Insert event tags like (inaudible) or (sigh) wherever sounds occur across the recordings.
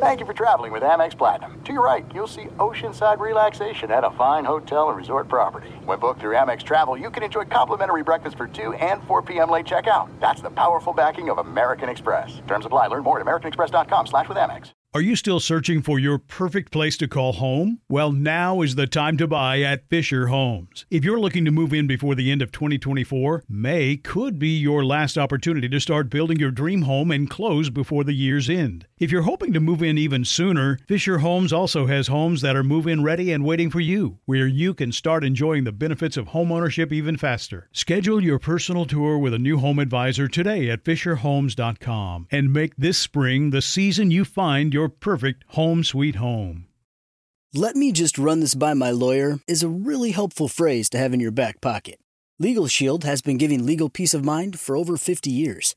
Thank you for traveling with Amex Platinum. To your right, you'll see oceanside relaxation at a fine hotel and resort property. When booked through Amex Travel, you can enjoy complimentary breakfast for 2 and 4 p.m. late checkout. That's the powerful backing of American Express. Terms apply. Learn more at americanexpress.com slash with Amex. Are you still searching for your perfect place to call home? Well, now is the time to buy at Fischer Homes. If you're looking to move in before the end of 2024, May could be your last opportunity to start building your dream home and close before the year's end. If you're hoping to move in even sooner, Fischer Homes also has homes that are move in ready and waiting for you, where you can start enjoying the benefits of homeownership even faster. Schedule your personal tour with a new home advisor today at FischerHomes.com and make this spring the season you find your perfect home sweet home. Let me just run this by my lawyer is a really helpful phrase to have in your back pocket. Legal Shield has been giving legal peace of mind for over 50 years.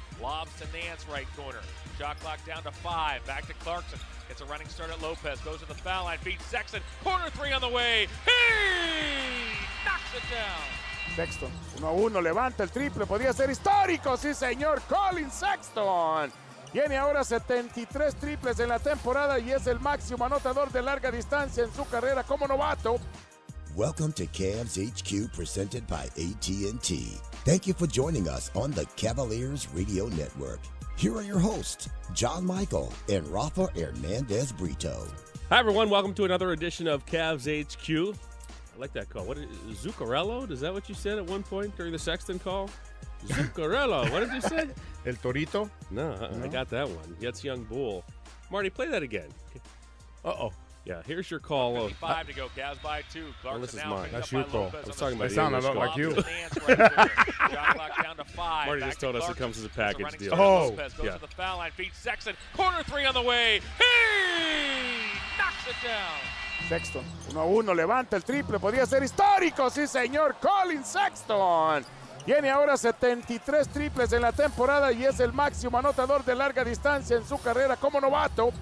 Lobs to Nance, right corner. Shot clock down to five. Back to Clarkson. Gets a running start at Lopez. Goes to the foul line. Beats Sexton. Corner three on the way. He knocks it down. Sexton, 1 a 1, levanta el triple, podría ser histórico, sí señor, Colin Sexton. Tiene ahora 73 triples en la temporada y es el máximo anotador de larga distancia en su carrera como novato. Welcome to Cavs HQ presented by AT&T. Thank you for joining us on the Cavaliers Radio Network. Here are your hosts, John Michael and Rafa Hernandez Brito. Hi, everyone. Welcome to another edition of Cavs HQ. I like that call. What is Zuccarello? Is that what you said at one point during the Sexton call? Zuccarello. (laughs) what did you say? El Torito. No, uh-uh, I got that one. That's Young Bull. Marty, play that again. Uh oh. Yeah, here's your call. of- Five to go. Cavs by two. Clarkson this is mine. That's your call. Lopez I was on talking about They the sound a lot like you. (laughs) Marty just to told us it comes as a package deal. Oh. Yeah. the foul line. Beats Sexton. Corner three on the way. He knocks it down. Sexton, 1 a 1, levanta el triple, podría ser histórico, sí señor, Colin Sexton. Tiene ahora 73 triples en la temporada y es el máximo anotador de larga distancia en su carrera como novato.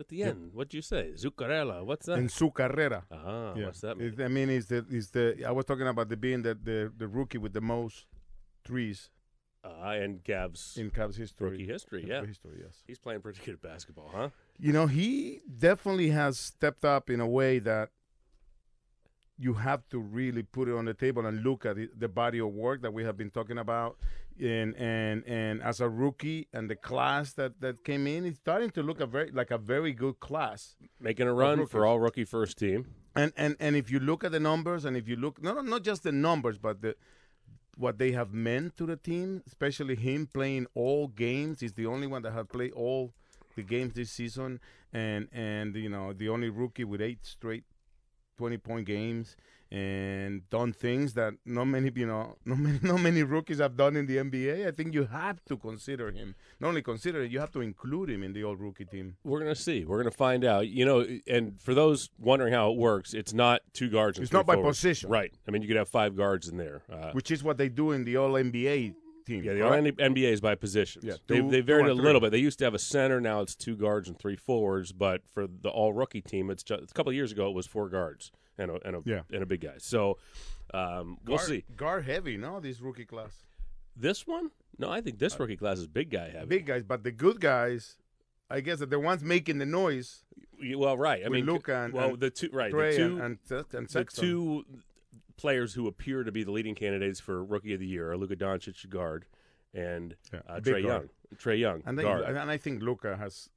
At the end, what'd you say? Zuccarello. What's that? in su carrera. Ah, Yeah. what's that mean? It- I mean, is the the I was talking about the being the, the the rookie with the most threes Uh, and Cavs in Cavs history. rookie history, yeah. history, yes. He's playing pretty good basketball, huh? You know, he definitely has stepped up in a way that you have to really put it on the table and look at it, the body of work that we have been talking about. And and and as a rookie and the class that that came in, it's starting to look a very like a very good class. Making a run for all rookie first team. And and and if you look at the numbers, and if you look not not just the numbers, but the what they have meant to the team, especially him playing all games. He's the only one that has played all the games this season, and and you know the only rookie with eight straight twenty point games and done things that not many you know (laughs) not many not many rookies have done in the NBA. I think you have to consider him. Not only consider it, you have to include him in the all rookie team. We're gonna see. We're gonna find out. You know, and for those wondering how it works, it's not two guards. And It's not by forwards. position. right? I mean, you could have five guards in there. Uh, Which is what they do in the All NBA team. yeah, the correct? NBA is by positions. Yeah, they, two- they two varied a little bit. They used to have a center. Now it's two guards and three forwards. But for the all rookie team, it's just a couple of years ago. It was four guards and a and a, Yeah. and a big guy. So um, we'll guard, see. Guard heavy, no? This rookie class. This one? No, I think this rookie class is big guy heavy. Big guys, but the good guys, I guess that the ones making the noise, Well, right. I With mean, Luka and- well, and the two right. Trae the two, and and, and the Sexton. two players who appear to be the leading candidates for rookie of the year are Luka Doncic, guard, and Yeah, uh, Trae guard. Young. Trae Young, and, guard. and I think Luka has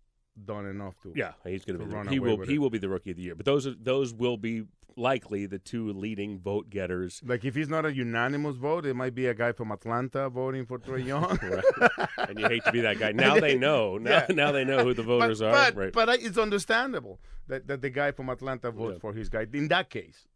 done enough to. yeah, he's going to be. The, he will. He it. will be the rookie of the year. But those are those will be likely the two leading vote getters. Like if he's not a unanimous vote, it might be a guy from Atlanta voting for Trae Young. (laughs) Right. and you hate to be that guy. Now they know. (laughs) Now, Yeah. now they know who the voters but, are. But, right. but it's understandable that, that the guy from Atlanta votes Yeah. for his guy. In that case,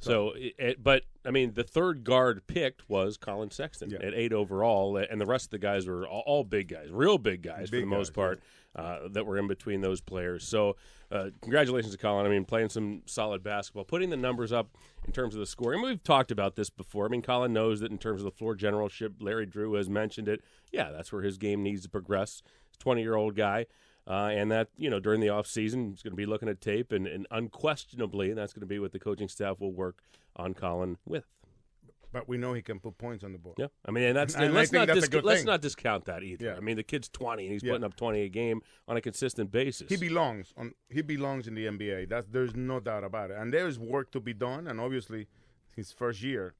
So, it, it- but I mean, the third guard picked was Collin Sexton Yeah. at eight overall, and the rest of the guys were all, all big guys, real big guys for Big the most guys, part, uh, that were in between those players. So, uh, congratulations to Collin. I mean, playing some solid basketball, putting the numbers up in terms of the scoring. We've talked about this before. I mean, Collin knows that in terms of the floor generalship, Larry Drew has mentioned it. Yeah, that's where his game needs to progress. He's 20 year old guy. Uh, and that, you know, during the offseason, he's going to be looking at tape, and, and unquestionably, that's going to be what the coaching staff will work on Collin with. But we know he can put points on the board. Yeah, I mean, and that's And and let's not that's a dis- good let's thing. not discount that either. Yeah. I mean, the kid's twenty and he's Yeah. putting up twenty a game on a consistent basis. He belongs on. He belongs in the NBA. That's there's no doubt about it. And there's work to be done. And obviously, his first year.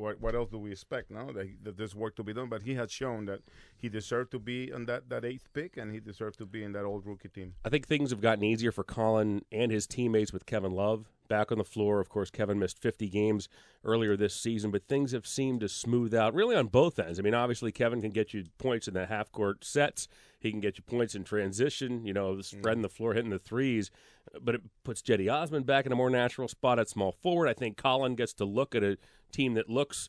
What what else do we expect? No, that, that there's work to be done. But he has shown that he deserved to be on that, that eighth pick, and he deserved to be in that old rookie team. I think things have gotten easier for Collin and his teammates with Kevin Love back on the floor. Of course, Kevin missed 50 games earlier this season, but things have seemed to smooth out really on both ends. I mean, obviously, Kevin can get you points in the half court sets, he can get you points in transition, you know, spreading the floor, hitting the threes, but it puts Cedi Osman back in a more natural spot at small forward. I think Collin gets to look at a team that looks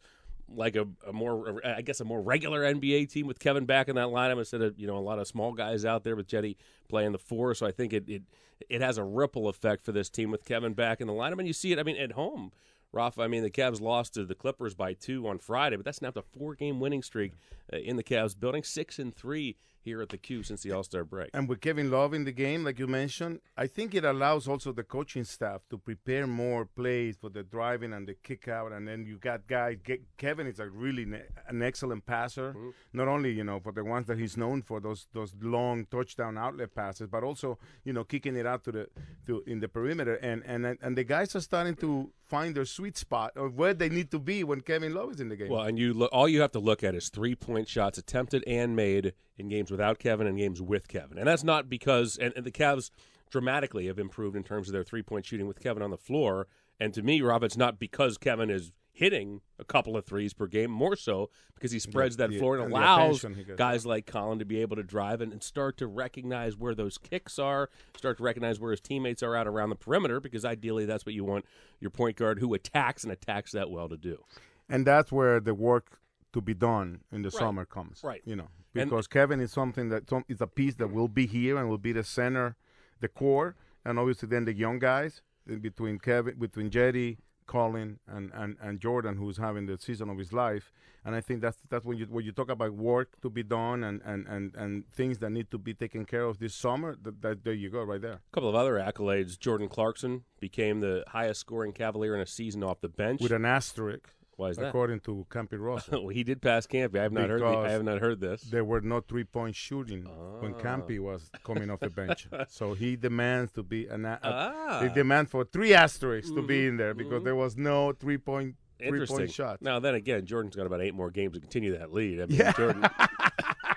like a, a more, I guess, a more regular NBA team with Kevin back in that lineup instead of you know a lot of small guys out there with Cedi playing the four. So I think it it it has a ripple effect for this team with Kevin back in the lineup, and you see it. I mean, at home, Rafa. I mean, the Cavs lost to the Clippers by two on Friday, but that's snapped a four game winning streak Uh, in the Cavs building, six and three here at the Q since the All Star break. And with Kevin Love in the game, like you mentioned, I think it allows also the coaching staff to prepare more plays for the driving and the kick out. And then you got guys. Ge- Kevin is a really ne- an excellent passer. Mm-hmm. Not only you know for the ones that he's known for those those long touchdown outlet passes, but also you know kicking it out to the to in the perimeter. And and and the guys are starting to find their sweet spot of where they need to be when Kevin Love is in the game. Well, and you look, all you have to look at is three point shots attempted and made in games without Kevin and games with Kevin, and that's not because and, and the Cavs dramatically have improved in terms of their three point shooting with Kevin on the floor. And to me, Rob, it's not because Kevin is hitting a couple of threes per game, more so because he spreads that the- floor and and the allows attention he gets. guys like Collin to be able to drive and, and start to recognize where those kicks are, start to recognize where his teammates are out around the perimeter, because ideally that's what you want your point guard who attacks and attacks that well to do. and that's where the work to be done in the summer comes. Right. You know, And- because Kevin is something that some, is a piece that will be here and will be the center, the core, and obviously then the young guys in between Kevin, between Cedi, Collin, and, and, and Jordan, who's having the season of his life. And I think that's that's when you when you talk about work to be done and, and, and, and things that need to be taken care of this summer. That, that there you go, right there. A couple of other accolades. Jordan Clarkson became the highest scoring Cavalier in a season off the bench. With an asterisk, Why is that? according to Campy Russell. (laughs) well, he did pass Campy. I have not heard. The, I have not heard this. there were no three point shooting when ah. Campy was coming off the bench. (laughs) so he demands to be an a, Ah. they demand for three asterisks to be mm-hmm. in there because mm-hmm. there was no three point three Interesting. point shot. Now then again, Jordan's got about eight more games to continue that lead. I mean, Jordan. (laughs)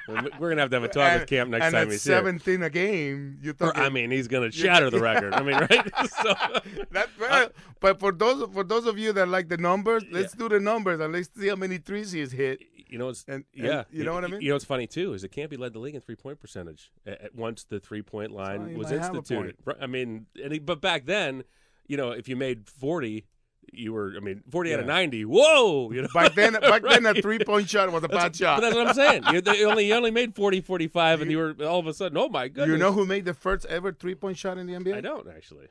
we're gonna have to have a talk with Camp next and time he's here. 17 a game, you talking, I mean, he's gonna shatter the (laughs) record. I mean, right? (laughs) so, (laughs) that, well, but for those for those of you that like the numbers, let's do the numbers and let's see how many threes he's hit. you know, it's And- and yeah. you know what I mean? You know what's funny too is that Campy led the league in three point percentage at, once the three point line he was might have a instituted. I mean, and he, but back then, you know, if you made forty, you were. I mean, forty out of ninety. Whoa! You know, Back then, back (laughs) then, a three point shot was a bad But shot. that's what I'm saying. You, you only you only made 40, 45, and you were all of a sudden, oh my goodness! You know who made the first ever three point shot in the NBA? I don't actually.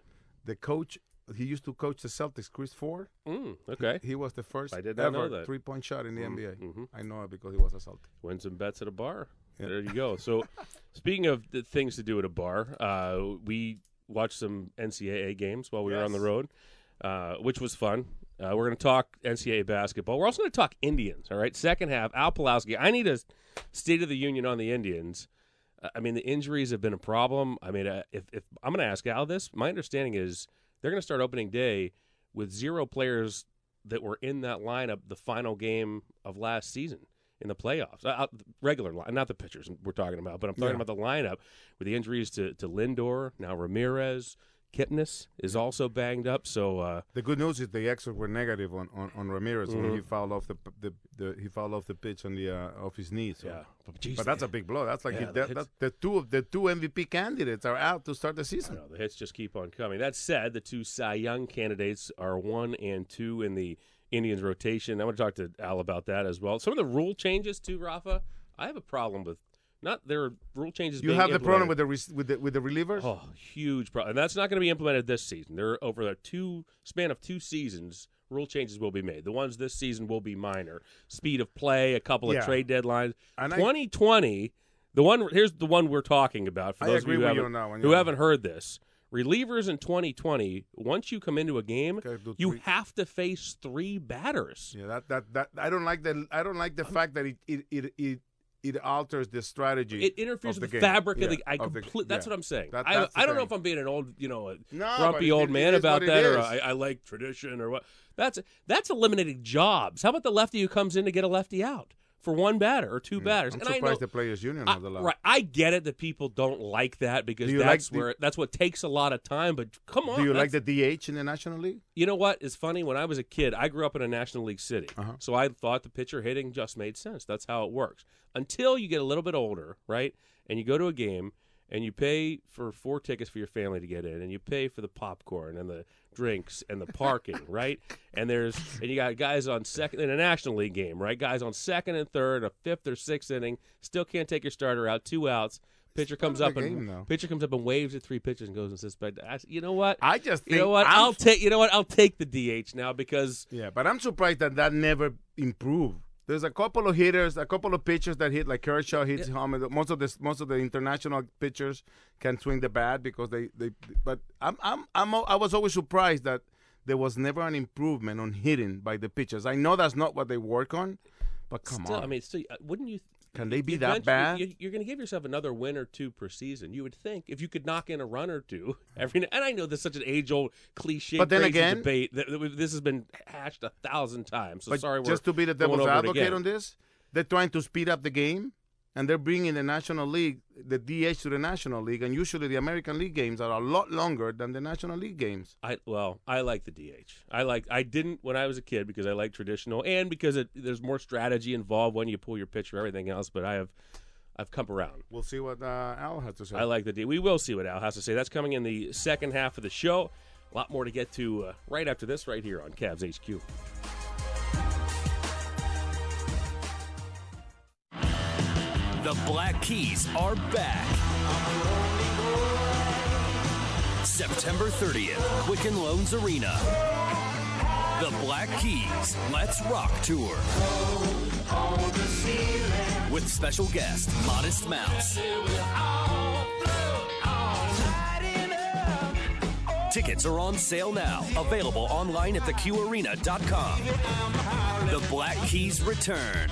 The coach. He used to coach the Celtics, Chris Ford. Mm, okay, He was the first I did ever three point shot in the NBA. mhm. I know it because he was a Celtic. win some bets at a bar. There you go. So, (laughs) speaking of the things to do at a bar, uh, we watched some NCAA games while we were on the road, uh, which was fun. Uh, we're going to talk NCAA basketball. We're also going to talk Indians. All right, second half. Al Pawlowski. I need a state of the union on the Indians. Uh, I mean, the injuries have been a problem. I mean, uh, if, if I'm going to ask Al this, my understanding is they're going to start opening day with zero players that were in that lineup the final game of last season in the playoffs. Uh, uh, regular line, not the pitchers we're talking about, but I'm talking Yeah. about the lineup with the injuries to, to Lindor, now Ramirez, Kipnis is also banged up. So uh, The good news is the X's were negative on, on, on Ramirez when Mm-hmm. he fouled off the, the, the he fouled off the pitch on the uh, off his knee. So. yeah, but, geez, But that's a big blow. That's like Yeah, he, the that, hits- that, the two of the two MVP candidates are out to start the season. know, the hits just keep on coming. That said, the two Cy Young candidates are one and two in the Indians rotation. I want to talk to Al about that as well. Some of the rule changes too, Rafa. I have a problem with not their rule changes. You have the problem with the, re- with the with the relievers. Oh, huge problem. And that's not going to be implemented this season. There are over a two span of two seasons, rule changes will be made. The ones this season will be minor. Speed of play, a couple of Yeah. trade deadlines. And I- 2020, the one here's the one we're talking about for those of you who haven't, on one, who yeah. haven't heard this. Relievers in 2020, once you come into a game, you have to face three batters. Yeah, that, that that I don't like the I don't like the fact that it it it it, it alters the strategy. It interferes with the the fabric of the. I of the- That's yeah. what I'm saying. That- I, I don't know if I'm being an old, you know, a No, grumpy old it man is about that, or. I, I like tradition, or what. That's that's eliminating jobs. How about the lefty who comes in to get a lefty out for one batter or two batters? I'm and I know, surprised the players union I, allowed. right, I get it that people don't like that because you like that's the- where that's what takes a lot of time. But come on, Do you like the DH in the National League? you know what is funny? When I was a kid, I grew up in a National League city, Uh-huh. so I thought the pitcher hitting just made sense. That's how it works. Until you get a little bit older, right, and you go to a game and you pay for four tickets for your family to get in, and you pay for the popcorn and the drinks and the parking, (laughs) right? And there's and you got guys on second in a National League game, right? Guys on second and third, a fifth or sixth inning, still can't take your starter out, two outs. Pitcher comes up the and game, though. pitcher comes up and waves at three pitches and goes and back. I- You know what? I just You know what? I'm- I'll take. You know what? I'll take the DH now because Yeah, but I'm surprised that that never improved. There's a couple of hitters, a couple of pitchers that hit like Kershaw hits home. Most of the most of the international pitchers can swing the bat because they, they but I'm I'm I'm I was always surprised that there was never an improvement on hitting by the pitchers. I know that's not what they work on, but come still, on. I mean, still, uh, wouldn't you? Can they be that bad? You, you're going to give yourself another win or two per season. You would think if you could knock in a run or two (laughs) every. And I know this is such an age-old cliche, But then again- debate that, this has been hashed a thousand times. So but sorry, we're just to be the devil's advocate on this, they're trying to speed up the game, and they're bringing the National League, the DH to the National League, and usually the American League games are a lot longer than the National League games. I well, I like the DH. I like. I didn't when I was a kid because I like traditional and because it, there's more strategy involved when you pull your pitcher, everything else. But I have, I've come around. We'll see what uh, Al has to say. I like the D. We will see what Al has to say. That's coming in the second half of the show. A lot more to get to uh, right after this, right here on Cavs HQ. The Black Keys are back. September 30th, Quicken Loans Arena. The Black Keys Let's Rock Tour. With special guest, Modest Mouse. Tickets are on sale now. Available online at theqarena.com. The Black Keys return.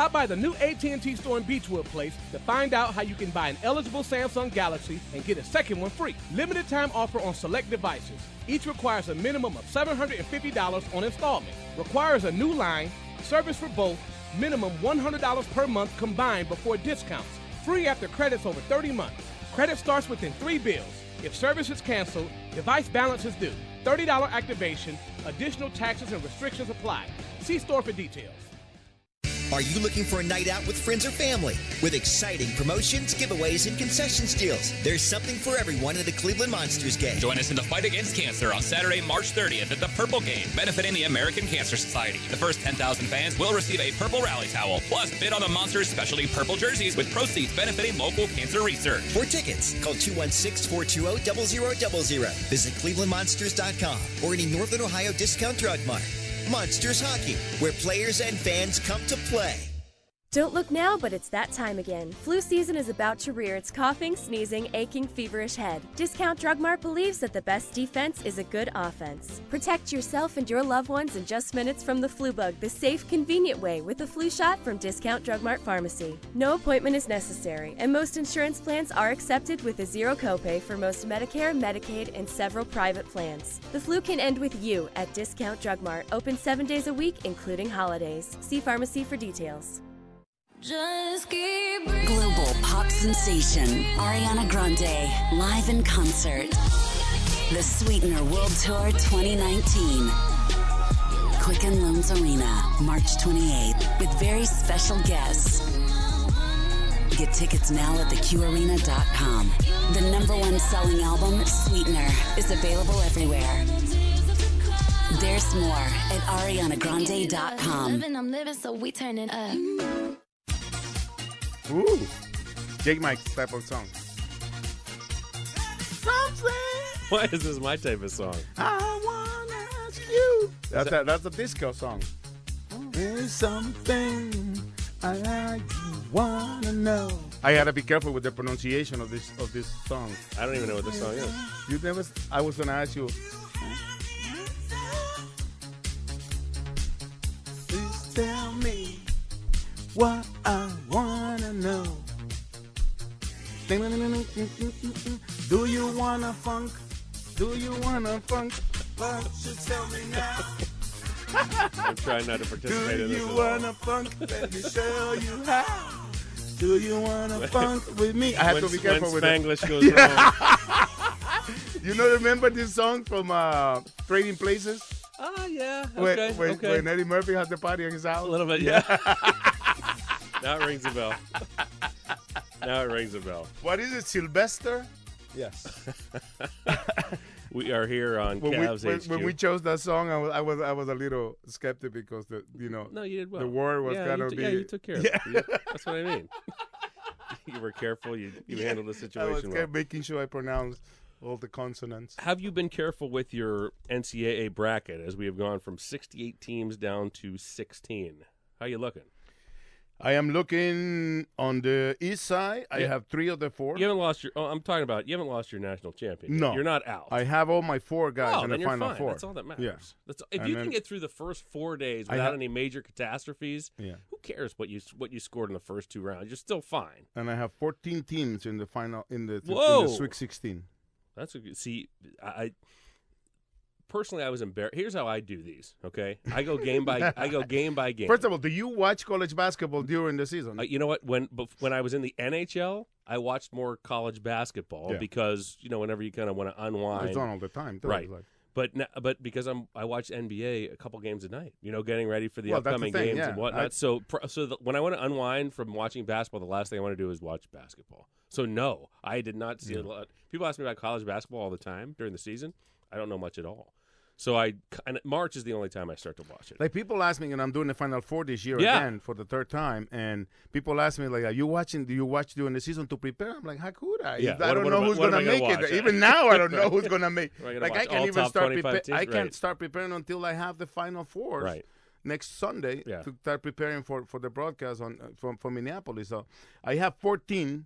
Stop by the new AT&T store in Beachwood Place to find out how you can buy an eligible Samsung Galaxy and get a second one free. Limited time offer on select devices. Each requires a minimum of $750 on installment. Requires a new line, service for both, minimum $100 per month combined before discounts. Free after credits over 30 months. Credit starts within three bills. If service is canceled, device balance is due. $30 activation, additional taxes and restrictions apply. See store for details. Are you looking for a night out with friends or family? With exciting promotions, giveaways, and concessions deals, there's something for everyone at the Cleveland Monsters game. Join us in the fight against cancer on Saturday, March 30th at the Purple Game, benefiting the American Cancer Society. The first 10,000 fans will receive a purple rally towel, plus bid on the Monsters specialty purple jerseys with proceeds benefiting local cancer research. For tickets, call 216-420-0000. Visit clevelandmonsters.com or any Northern Ohio discount drug mart. Monsters Hockey, where players and fans come to play. Don't look now, but it's that time again. Flu season is about to rear its coughing, sneezing, aching, feverish head. Discount Drug Mart believes that the best defense is a good offense. Protect yourself and your loved ones in just minutes from the flu bug the safe, convenient way with a flu shot from Discount Drug Mart Pharmacy. No appointment is necessary, and most insurance plans are accepted with a zero copay for most Medicare, Medicaid, and several private plans. The flu can end with you at Discount Drug Mart, open seven days a week, including holidays. See pharmacy for details. Global pop sensation Ariana Grande live in concert. The Sweetener World Tour 2019. Quicken Loans Arena, March 28th, with very special guests. Get tickets now at theqarena.com. The number one selling album, Sweetener, is available everywhere. There's more at arianagrande.com. Living, I'm living, so we turn it up. Ooh, Jake Mike's type of song. Why is this my type of song? I wanna ask you. That's a, that's a disco song. There's something I like you wanna know. I gotta be careful with the pronunciation of this of this song. I don't even know what this song is. You never. I was gonna ask you. Please tell me what I wanna know. Do you wanna funk? Do you wanna funk? Why don't you tell me now? I'm trying not to participate Do in this. Do you wanna funk? Let me show you how. Do you wanna (laughs) funk with me? I have When- to be careful when with it. Spanglish goes (laughs) wrong. (laughs) you know, remember this song from uh, Trading Places? Oh yeah. When, Okay. when, okay. when Eddie Murphy had the party in his house. A little bit, yeah. Now it rings a bell. Now it rings a bell. What is it, Sylvester? Yes. (laughs) We are here on when we, Cavs when, HQ. when we chose that song, I was, I was I was a little skeptic because the you know no, you did well. the word was yeah, kind of t- be yeah, you took care of Yeah. it. That's what I mean. (laughs) you were careful. You you handled the situation. I was situation well. making sure I pronounced all the consonants. Have you been careful with your NCAA bracket as we have gone from 68 teams down to 16? How you looking? I am looking on the east side. I Yeah. have three of the four. You haven't lost your. Oh, I'm talking about. You haven't lost your national champion. No, you're not out. I have all my four guys oh, in then the you're final fine. four. That's all that matters. Yeah. That's if And you then- can get through the first four days I without ha- any major catastrophes. Yeah. Who cares what you what you scored in the first two rounds? You're still fine. and I have 14 teams in the final in the, in Whoa. the Sweet 16. That's a good. See, I, I personally I was embarrassed. Here's how I do these. Okay, I go game by I go game by game. First of all, do you watch college basketball during the season? Uh, you know what? When when I was in the NHL, I watched more college basketball Yeah. because you know whenever you kind of want to unwind, it's on all the time. too. right? Like- But n- but because I'm I watch NBA a couple games a night, you know, getting ready for the Well, that's the upcoming thing, games yeah. and whatnot. I- so so the, when I want to unwind from watching basketball, the last thing I want to do is watch basketball. So no, I did not see a lot. People ask me about college basketball all the time during the season. I don't know much at all. So I and March is the only time I start to watch it. Like people ask me, and I'm doing the Final Four this year Yeah. again for the third time, and people ask me like, "Are you watching? Do you watch during the season to prepare?" I'm like, "How could I? Yeah, I what- don't what know am who's gonna gonna make it. Even now, I don't (laughs) know who's gonna make. Gonna like I can't even start 25 preparing. teams? I can't Right. start preparing until I have the Final Four Right. next Sunday Yeah. to start preparing for for the broadcast on from from Minneapolis. So I have 14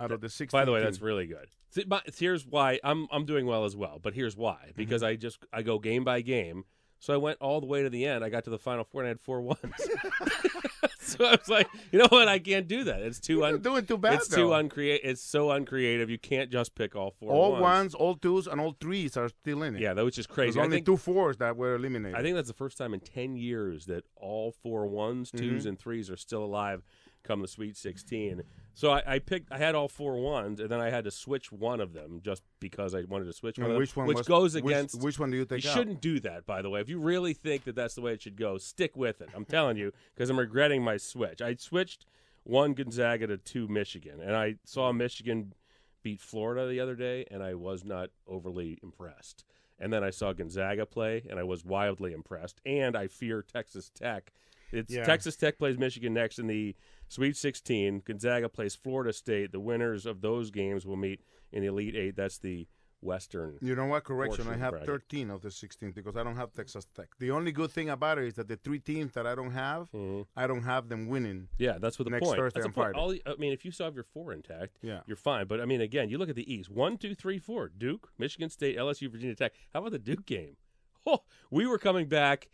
out of the 16. By the way, that's really good. See, but here's why I'm I'm doing well as well. But here's why Mm-hmm. because I just I go game by game. So I went all the way to the end. I got to the final four and I had four ones. (laughs) (laughs) so I was like, you know what? I can't do that. It's too You're un- doing too bad, It's too though. uncreative. It's so uncreative. You can't just pick all four. all ones. ones, all twos, and all threes are still in it. Yeah, that was just crazy. There's I only think- two fours that were eliminated. I think that's the first time in 10 years that all four ones, 2s Mhm. and threes are still alive come the Sweet 16. So I, I picked, I had all four ones, and then I had to switch one of them just because I wanted to switch And one of them, which one which was- goes against. which one do you take You out? shouldn't do that, by the way. If you really think that that's the way it should go, stick with it. I'm telling you, because I'm regretting my switch. I switched one Gonzaga to two Michigan, and I saw Michigan beat Florida the other day, and I was not overly impressed. And then I saw Gonzaga play, and I was wildly impressed. And I fear Texas Tech. It's Yeah. Texas Tech plays Michigan next in the Sweet 16. Gonzaga plays Florida State. The winners of those games will meet in the Elite Eight. That's the Western. You know what? Correction. I have bracket. 13 of the 16 because I don't have Texas Tech. The only good thing about it is that the three teams that I don't have, I don't have them winning. Mm-hmm. Yeah, that's what the next point. Thursday that's and. Friday. All, I mean, if you still have your four intact, Yeah. you're fine. But I mean, again, you look at the East: one, two, three, four. Duke, Michigan State, LSU, Virginia Tech. How about the Duke game? (laughs) Oh, we were coming back.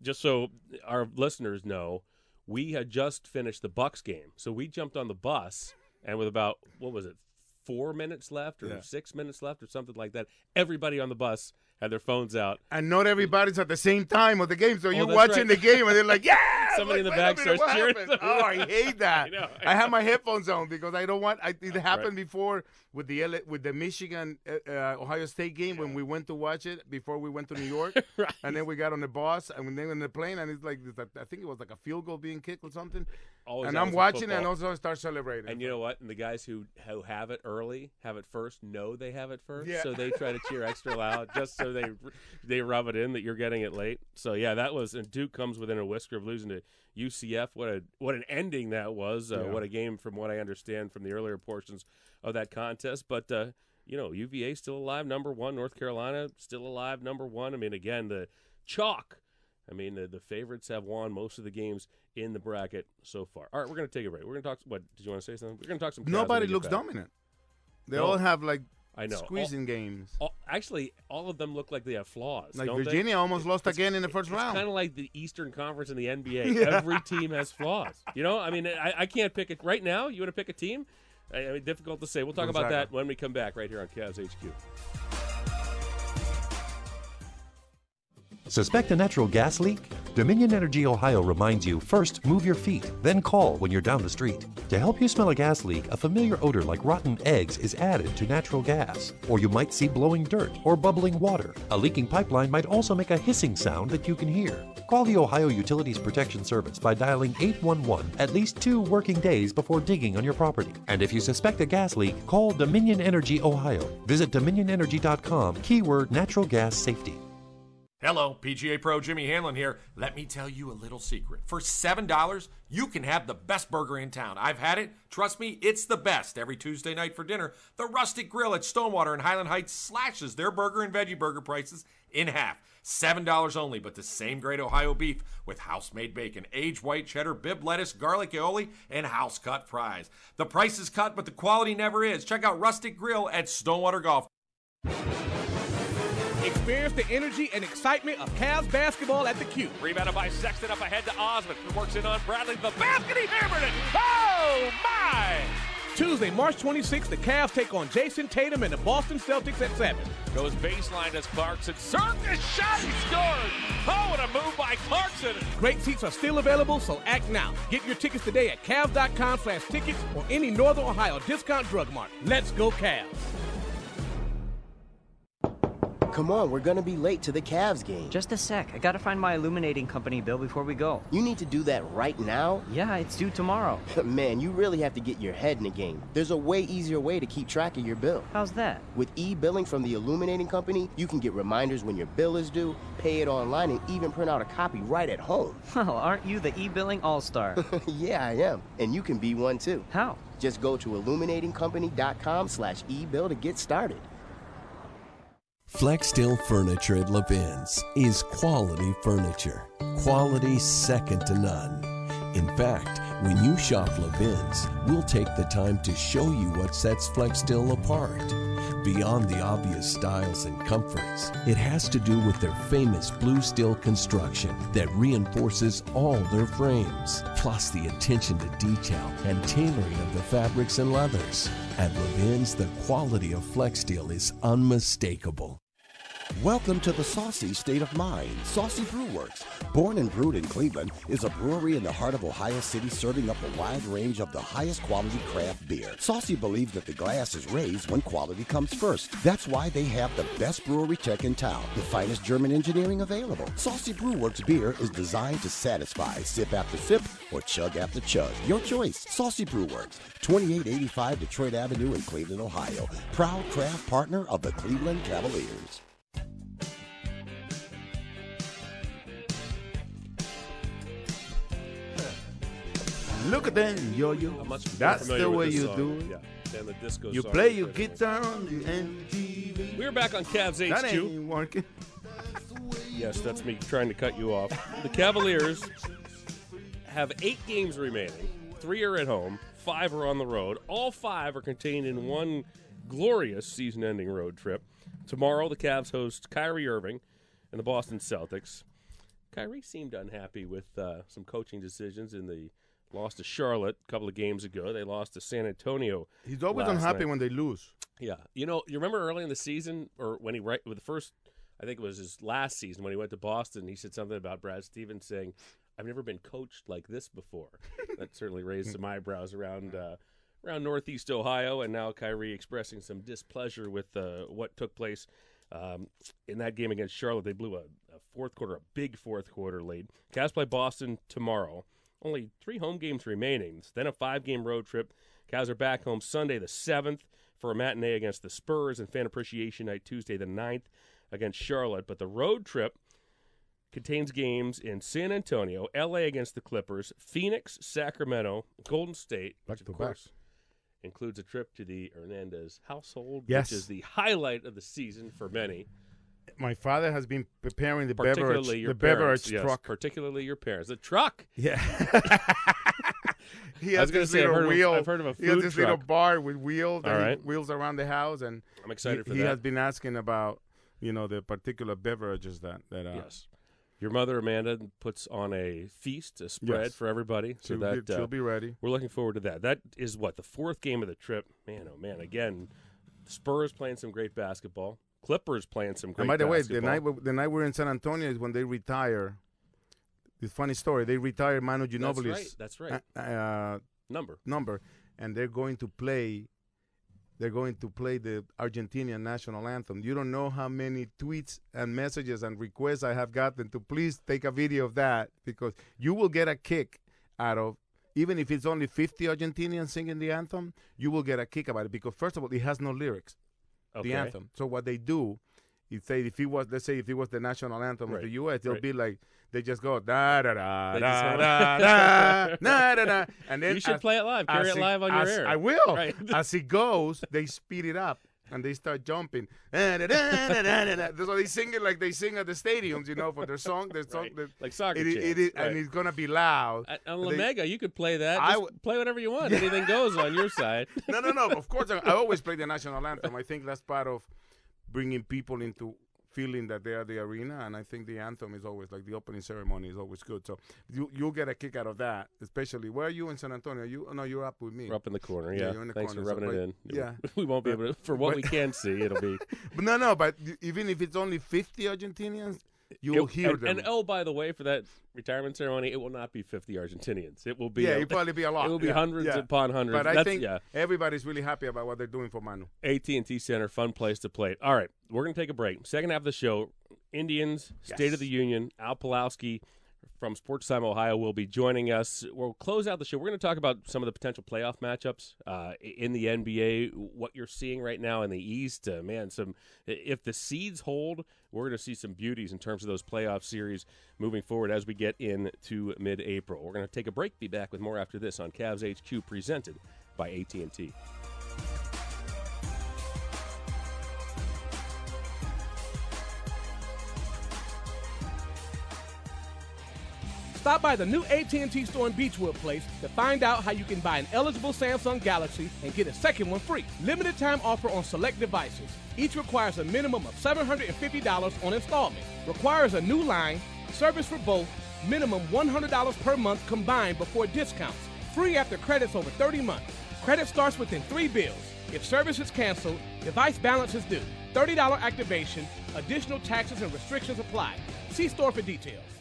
Just so our listeners know, we had just finished the Bucks game, so we jumped on the bus, and with about what was it, four minutes left or Yeah. six minutes left or something like that, everybody on the bus had their phones out. And not everybody's at the same time of the game, so Oh, you're watching right. the game and they're like, (laughs) "Yeah, somebody in the back starts cheering. Oh, I hate (laughs) that. I know, I, I have my headphones on because I don't want. I, it happened Right. before with the L- with the Michigan uh, uh, Ohio State game when we went to watch it before we went to New York, (laughs) and then we got on the bus and then in the plane and it's like I think it was like a field goal being kicked or something, Always and I'm watching and also I start celebrating. And you know what? And the guys who who have it early, have it first, know they have it first, Yeah. so they try to cheer extra loud just so they they rub it in that you're getting it late. So yeah, that was and Duke comes within a whisker of losing to UCF. What a what an ending that was. Uh, Yeah. What a game from what I understand from the earlier portions of that contest. But uh, you know, UVA still alive, number one. North Carolina still alive, number one. I mean, again, the chalk. I mean, the, the favorites have won most of the games in the bracket so far. All right, we're going to take a break. We're going to talk. What did you want to say? Something? We're going to talk some. Nobody looks dominant. They No. all have like I know. squeezing All- games. all- actually, all of them look like they have flaws. Like don't they? Virginia almost lost again in the first it's round. kind of like the Eastern Conference in the NBA. (laughs) Yeah. Every team has flaws. You know, I mean, I, I can't pick it right now. You want to pick a team? I, I mean, difficult to say. We'll talk about that when we come back right here on Cavs HQ. Suspect a natural gas leak? Dominion Energy Ohio reminds you first move your feet, then call when you're down the street. To help you smell a gas leak, a familiar odor like rotten eggs is added to natural gas. Or you might see blowing dirt or bubbling water. A leaking pipeline might also make a hissing sound that you can hear. Call the Ohio Utilities Protection Service by dialing 811 at least two working days before digging on your property. And if you suspect a gas leak, call Dominion Energy Ohio. Visit dominionenergy.com, keyword natural gas safety. Hello, PGA Pro Jimmy Hanlon here. Let me tell you a little secret. For $7, you can have the best burger in town. I've had it. Trust me, it's the best. Every Tuesday night for dinner, the Rustic Grill at Stonewater in Highland Heights slashes their burger and veggie burger prices in half. $7 only, but the same great Ohio beef with house made bacon, aged white cheddar, bib lettuce, garlic aioli, and house cut fries. The price is cut, but the quality never is. Check out Rustic Grill at Stonewater Golf. Experience the energy and excitement of Cavs basketball at the Q. Rebounded by Sexton up ahead to Osman. Who works in on Bradley. The basket, he hammered it. Oh, my! Tuesday, March 26th, the Cavs take on Jayson Tatum and the Boston Celtics at 7. Goes baseline as Clarkson. Circus shot, he scored. Oh, and a move by Clarkson. Great seats are still available, so act now. Get your tickets today at Cavs.com slash tickets or any Northern Ohio discount drug mart. Let's go Cavs. Come on, we're gonna be late to the Cavs game. Just a sec. I gotta find my illuminating company bill before we go. You need to do that right now? Yeah, it's due tomorrow. (laughs) Man, you really have to get your head in the game. There's a way easier way to keep track of your bill. How's that? With e-billing from the illuminating company, you can get reminders when your bill is due, pay it online, and even print out a copy right at home. (laughs) Well, aren't you the e-billing all-star? (laughs) yeah, I am. And you can be one too. How? Just go to illuminatingcompany.com slash e-bill to get started. Flexsteel Furniture at Levin's is quality furniture. Quality second to none. In fact, when you shop Levin's, we'll take the time to show you what sets Flexsteel apart. Beyond the obvious styles and comforts, it has to do with their famous blue steel construction that reinforces all their frames, plus the attention to detail and tailoring of the fabrics and leathers. At Levin's, the quality of Flexsteel is unmistakable. Welcome to the saucy state of mind. Saucy Brew Works, born and brewed in Cleveland, is a brewery in the heart of Ohio City serving up a wide range of the highest quality craft beer. Saucy believes that the glass is raised when quality comes first. That's why they have the best brewery tech in town, the finest German engineering available. Saucy Brew Works beer is designed to satisfy sip after sip or chug after chug. Your choice. Saucy Brew Works, 2885 Detroit Avenue in Cleveland, Ohio. Proud craft partner of the Cleveland Cavaliers. Look at that, yo yo. I'm much more That's the way you song, do it. Yeah, than the disco You play your guitar on the MTV. We're back on Cavs HQ. That ain't working. Yes, that's me trying to cut you off. The Cavaliers have eight games remaining. Three are at home, five are on the road. All five are contained in one glorious season ending road trip. Tomorrow, the Cavs host Kyrie Irving and the Boston Celtics. Kyrie seemed unhappy with uh, some coaching decisions in the loss to Charlotte a couple of games ago. They lost to San Antonio. He's always unhappy night. when they lose. Yeah, you know, you remember early in the season, or when he right with the first, I think it was his last season when he went to Boston. He said something about Brad Stevens saying, I've never been coached like this before. (laughs) that certainly raised some eyebrows around uh, around Northeast Ohio, and now Kyrie expressing some displeasure with uh, what took place um, in that game against Charlotte. They blew a, a, fourth quarter, a big fourth quarter lead. Cavs play Boston tomorrow. Only three home games remaining. Then a five game road trip. Cavs are back home Sunday the 7th for a matinee against the Spurs and fan appreciation night Tuesday the 9th against Charlotte. But the road trip contains games in San Antonio, LA against the Clippers, Phoenix, Sacramento, Golden State, which of to back. course includes a trip to the Hernandez household, Yes. which is the highlight of the season for many. My father has been preparing the beverage, Particularly your the beverage parents, yes, truck. particularly your parents. The truck. Yeah. (laughs) he I was has this say, I've little heard of a- wheel. I've heard of a food he has this little bar with wheels All right. he wheels around the house, and I'm excited he, for that. he has been asking about you know the particular beverages that that uh, Yes. Your mother Amanda puts on a feast, a spread Yes. for everybody. So She'll that be- she'll be ready. We're looking forward to that. That is what the fourth game of the trip. Man, oh man! Again, Spurs playing some great basketball. Clippers playing some great. And by the way, the night the night we're in San Antonio is when they retire. This funny story. They retire Manu Ginobili's right, that's right. uh, uh, Number. number, and they're going to play. They're going to play the Argentinian national anthem. You don't know how many tweets and messages and requests I have gotten to please take a video of that because you will get a kick out of even if it's only 50 Argentinians singing the anthem, you will get a kick about it because first of all, it has no lyrics. Okay. The anthem. So what they do is say if it was let's say if it was the national anthem of the US, they'll Right. be like they just go da da da They da da (laughs) da da da da and then You should as- play it live. Carry it live on your air. I will. Right. As it goes, they speed it up and they start jumping. (laughs) So they sing it like they sing at the stadiums, you know, for their song. Their song, Right. their- Like soccer It, it is, right. and it's gonna be loud. At, on They- La Mega, you could play that. I Just play whatever you want. (laughs) Anything goes on your side. (laughs) no, no, no. Of course, I, I always play the national anthem. I think that's part of bringing people into feeling that they are the arena, and I think the anthem is always like the opening ceremony is always good. So you you'll get a kick out of that, especially. Where are you in San Antonio? You no, you're up with me. We're up in the corner. Yeah. you're in the Thanks corner, for rubbing so, it in. (laughs) Yeah, (laughs) We won't be able to. For what But- we can see, it'll be. (laughs) but no, no. But even if it's only 50 Argentinians, you will It- hear and, them. And oh, by the way, for that retirement ceremony, it will not be 50 Argentinians. It will be. yeah, a- it'll probably be a (laughs) lot. It will be yeah, hundreds yeah. upon hundreds. But I That's- think yeah. everybody's really happy about what they're doing for Manu. AT&T Center, fun place to play. All right, we're going to take a break. Second half of the show, Indians, State of the Union, Al Pawlowski from Sports Time Ohio will be joining us. We'll close out the show. We're going to talk about some of the potential playoff matchups uh, in the NBA, what you're seeing right now in the East. Uh, man, some if the seeds hold, we're going to see some beauties in terms of those playoff series moving forward as we get into mid-April. We're going to take a break. Be back with more after this on Cavs HQ, presented by AT&T. Stop by the new AT&T store in Beachwood Place to find out how you can buy an eligible Samsung Galaxy and get a second one free. Limited time offer on select devices. Each requires a minimum of $750 on installment. Requires a new line, service for both, minimum $100 per month combined before discounts. Free after credits over 30 months. Credit starts within three bills. If service is canceled, device balance is due. $30 activation, additional taxes and restrictions apply. See store for details.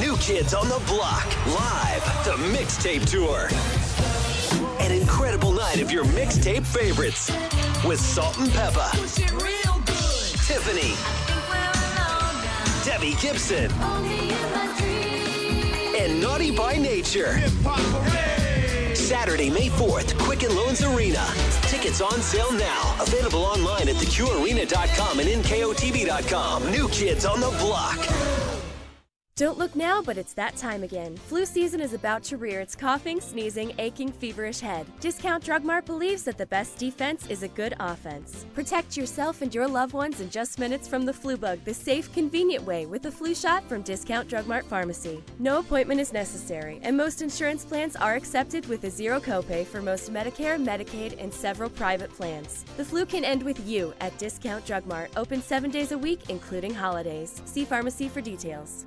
New Kids on the Block, live, the mixtape tour. An incredible night of your mixtape favorites with Salt and Pepa, Tiffany, Debbie Gibson, and Naughty by Nature. Saturday, May 4th, Quicken Loans Arena. Tickets on sale now. Available online at theqarena.com and nkotb.com. New Kids on the Block. Don't look now, but it's that time again. Flu season is about to rear its coughing, sneezing, aching, feverish head. Discount Drug Mart believes that the best defense is a good offense. Protect yourself and your loved ones in just minutes from the flu bug the safe, convenient way with a flu shot from Discount Drug Mart Pharmacy. No appointment is necessary, and most insurance plans are accepted with a zero copay for most Medicare, Medicaid, and several private plans. The flu can end with you at Discount Drug Mart, open seven days a week, including holidays. See pharmacy for details.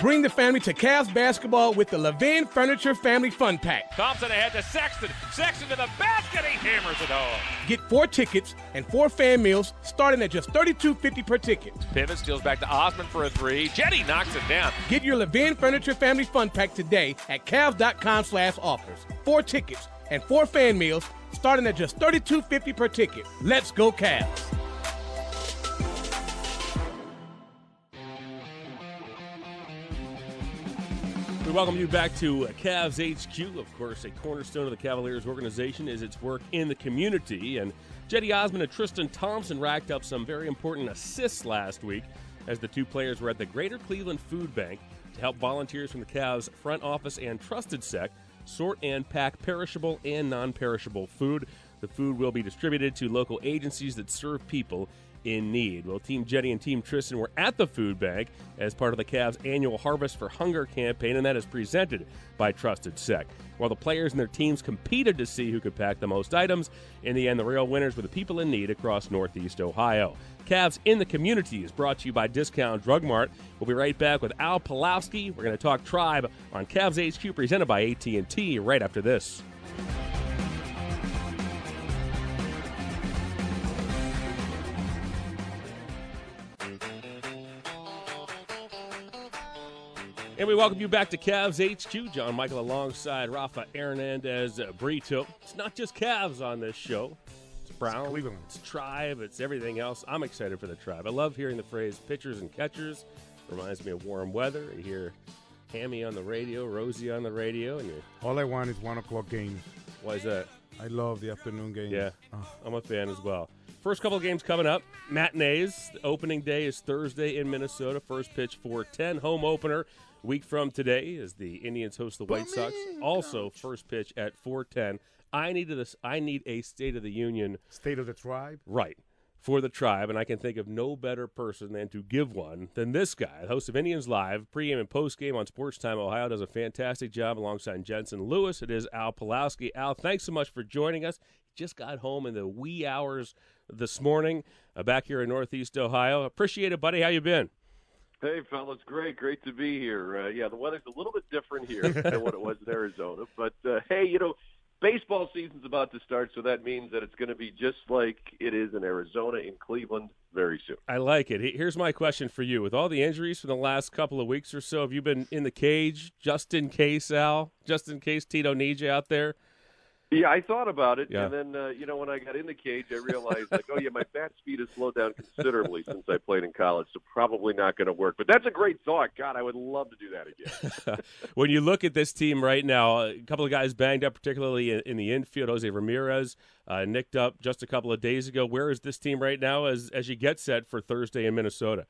Bring the family to Cavs basketball with the Levin Furniture Family Fun Pack. Thompson ahead to Sexton. Sexton to the basket. He hammers at home. Get four tickets and four fan meals starting at just $32.50 per ticket. Pivot steals back to Osman for a three. Cedi knocks it down. Get your Levin Furniture Family Fun Pack today at Cavs.com slash offers. Four tickets and four fan meals starting at just $32.50 per ticket. Let's go Cavs. We welcome you back to Cavs HQ. Of course, a cornerstone of the Cavaliers organization is its work in the community. And Cedi Osman and Tristan Thompson racked up some very important assists last week as the two players were at the Greater Cleveland Food Bank to help volunteers from the Cavs front office and TrustedSec sort and pack perishable and non perishable food. The food will be distributed to local agencies that serve people in need. Well, Team Jetty and Team Tristan were at the food bank as part of the Cavs' annual Harvest for Hunger campaign, and that is presented by TrustedSec. While the players and their teams competed to see who could pack the most items, in the end, the real winners were the people in need across Northeast Ohio. Cavs in the Community is brought to you by Discount Drug Mart. We'll be right back with Al Pawlowski. We're going to talk Tribe on Cavs HQ, presented by AT&T, right after this. We welcome you back to Cavs HQ. John Michael alongside Rafa Hernandez uh, Brito. It's not just Cavs on this show. It's Brown, it's, Cleveland. it's Tribe, it's everything else. I'm excited for the Tribe. I love hearing the phrase pitchers and catchers. Reminds me of warm weather. You hear Hammy on the radio, Rosie on the radio, and you All I want is one o'clock games. why is that? I love the afternoon games. Yeah, Oh. I'm a fan as well. First couple of games coming up. Matinees. The opening day is Thursday in Minnesota. First pitch 410. Home opener week from today as the Indians host the White Sox. Also first pitch at 410. I need this. I need a State of the Union State of the tribe. right for the tribe, and I can think of no better person than to give one than this guy, the host of Indians Live, pregame and postgame on Sports Time Ohio, does a fantastic job alongside Jensen Lewis. It is Al Pawlowski. Al, thanks so much for joining us. Just got home in the wee hours this morning, uh, back here in Northeast Ohio. Appreciate it, buddy. How you been? Hey, fellas, great, great to be here. Uh, yeah, the weather's a little bit different here (laughs) than what it was in Arizona, but uh, hey, you know, baseball season's about to start, so that means that it's going to be just like it is in Arizona, in Cleveland, very soon. I like it. Here's my question for you: With all the injuries from the last couple of weeks or so, have you been in the cage just in case, Al? Just in case Tito needs you out there? Yeah, I thought about it, Yeah. and then uh, you know when I got in the cage, I realized like, oh yeah, my bat speed has slowed down considerably since I played in college, so probably not going to work. But that's a great thought. God, I would love to do that again. (laughs) when you look at this team right now, a couple of guys banged up, particularly in, in the infield. Jose Ramirez uh, nicked up just a couple of days ago. Where is this team right now as as you get set for Thursday in Minnesota?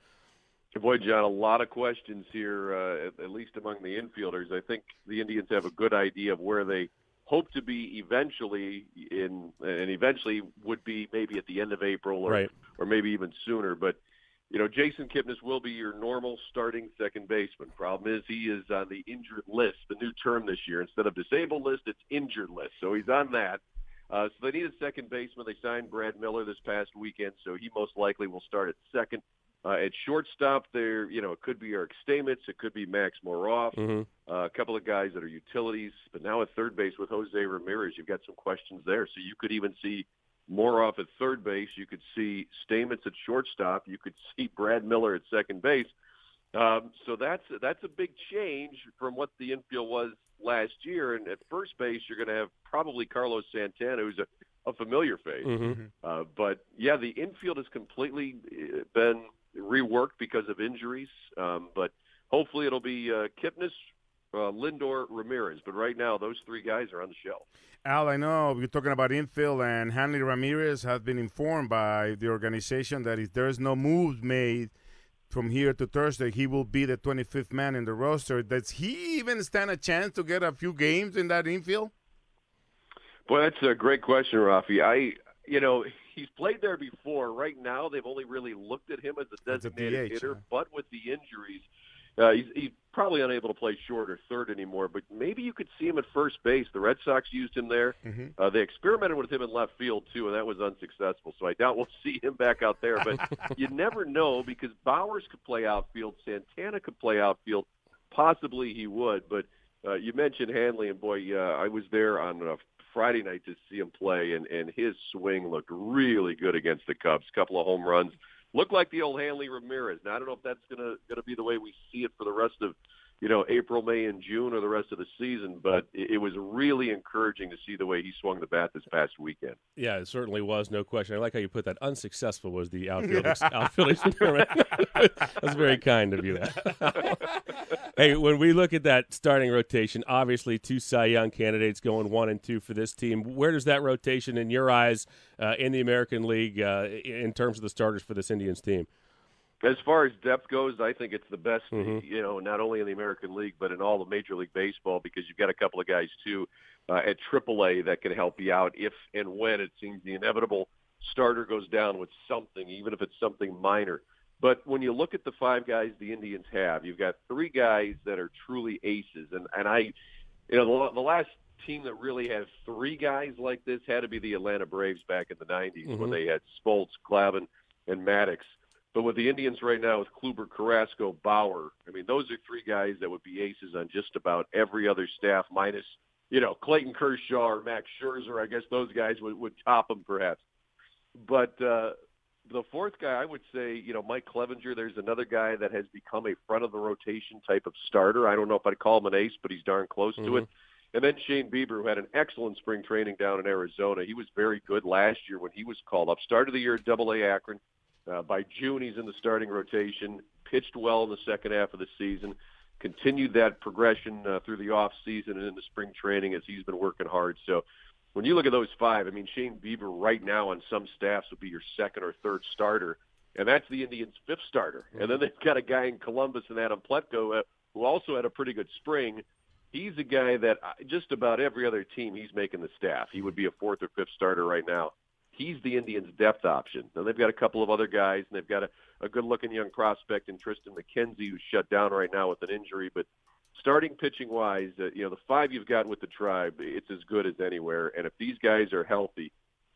Boy, John, a lot of questions here, uh, at, at least among the infielders. I think the Indians have a good idea of where they hope to be eventually in, and eventually would be maybe at the end of April or, Right. or maybe even sooner. But, you know, Jason Kipnis will be your normal starting second baseman. Problem is he is on the injured list, the new term this year. Instead of disabled list, it's injured list. So he's on that. Uh, so they need a second baseman. They signed Brad Miller this past weekend, so he most likely will start at second. Uh, at shortstop, there, you know, it could be Eric Stamets, it could be Max Moroff, Mhm. uh, a couple of guys that are utilities. But now at third base with Jose Ramirez, you've got some questions there. So you could even see Moroff at third base. You could see Stamets at shortstop. You could see Brad Miller at second base. Um, so that's that's a big change from what the infield was last year. And at first base, you're going to have probably Carlos Santana, who's a, a familiar face. Mhm. Uh, but yeah, the infield has completely uh, been reworked because of injuries. Um, but hopefully it'll be uh, Kipnis, uh, Lindor, Ramirez. But right now, those three guys are on the shelf. Al, I know you're talking about infield, and Hanley Ramirez has been informed by the organization that if there's no moves made from here to Thursday, he will be the 25th man in the roster. Does he even stand a chance to get a few games in that infield? Boy, that's a great question, Rafi. I, you know, he's played there before. Right now, they've only really looked at him as a designated DH, hitter, but with the injuries, uh, he's, he's probably unable to play short or third anymore. But maybe you could see him at first base. The Red Sox used him there. Mhm. Uh, they experimented with him in left field too, and that was unsuccessful. So I doubt we'll (laughs) see him back out there. But (laughs) you never know because Bowers could play outfield, Santana could play outfield. Possibly he would, but uh, you mentioned Hanley, and boy, uh, I was there on uh, Friday night to see him play, and and his swing looked really good against the Cubs. couple of home runs, looked like the old Hanley Ramirez. Now I don't know if that's gonna gonna be the way we see it for the rest of you know, April, May, and June or the rest of the season. But it, it was really encouraging to see the way he swung the bat this past weekend. Yeah, it certainly was, no question. I like how you put that. Unsuccessful was the (laughs) outfield, outfield experiment. (laughs) That's very kind of you. (laughs) hey, when we look at that starting rotation, obviously two Cy Young candidates going one and two for this team. Where does that rotation, in your eyes, uh, in the American League, uh, in terms of the starters for this Indians team? As far as depth goes, I think it's the best, Mhm. you know, not only in the American League but in all of Major League Baseball because you've got a couple of guys too uh, at AAA that can help you out if and when it seems the inevitable starter goes down with something, even if it's something minor. But when you look at the five guys the Indians have, you've got three guys that are truly aces, and and I, you know, the, the last team that really had three guys like this had to be the Atlanta Braves back in the '90s when Mhm. they had Smoltz, Glavine, and Maddux. But with the Indians right now, with Kluber, Carrasco, Bauer, I mean, those are three guys that would be aces on just about every other staff, minus, you know, Clayton Kershaw or Max Scherzer. I guess those guys would, would top them perhaps. But uh, the fourth guy, I would say, you know, Mike Clevinger. There's another guy that has become a front of the rotation type of starter. I don't know if I'd call him an ace, but he's darn close to Mhm. it. And then Shane Bieber, who had an excellent spring training down in Arizona. He was very good last year when he was called up. Started the year at Double A Akron. Uh, by June, he's in the starting rotation. Pitched well in the second half of the season. Continued that progression uh, through the off season and into spring training as he's been working hard. So when you look at those five, I mean Shane Bieber right now on some staffs would be your second or third starter, and that's the Indians' fifth starter. And then they've got a guy in Columbus and Adam Plutko uh, who also had a pretty good spring. He's a guy that uh, just about every other team he's making the staff. He would be a fourth or fifth starter right now. He's the Indians' depth option. Now they've got a couple of other guys, and they've got a, a good-looking young prospect in Triston McKenzie, who's shut down right now with an injury. But starting pitching wise, uh, you know the five you've got with the tribe, it's as good as anywhere. And if these guys are healthy,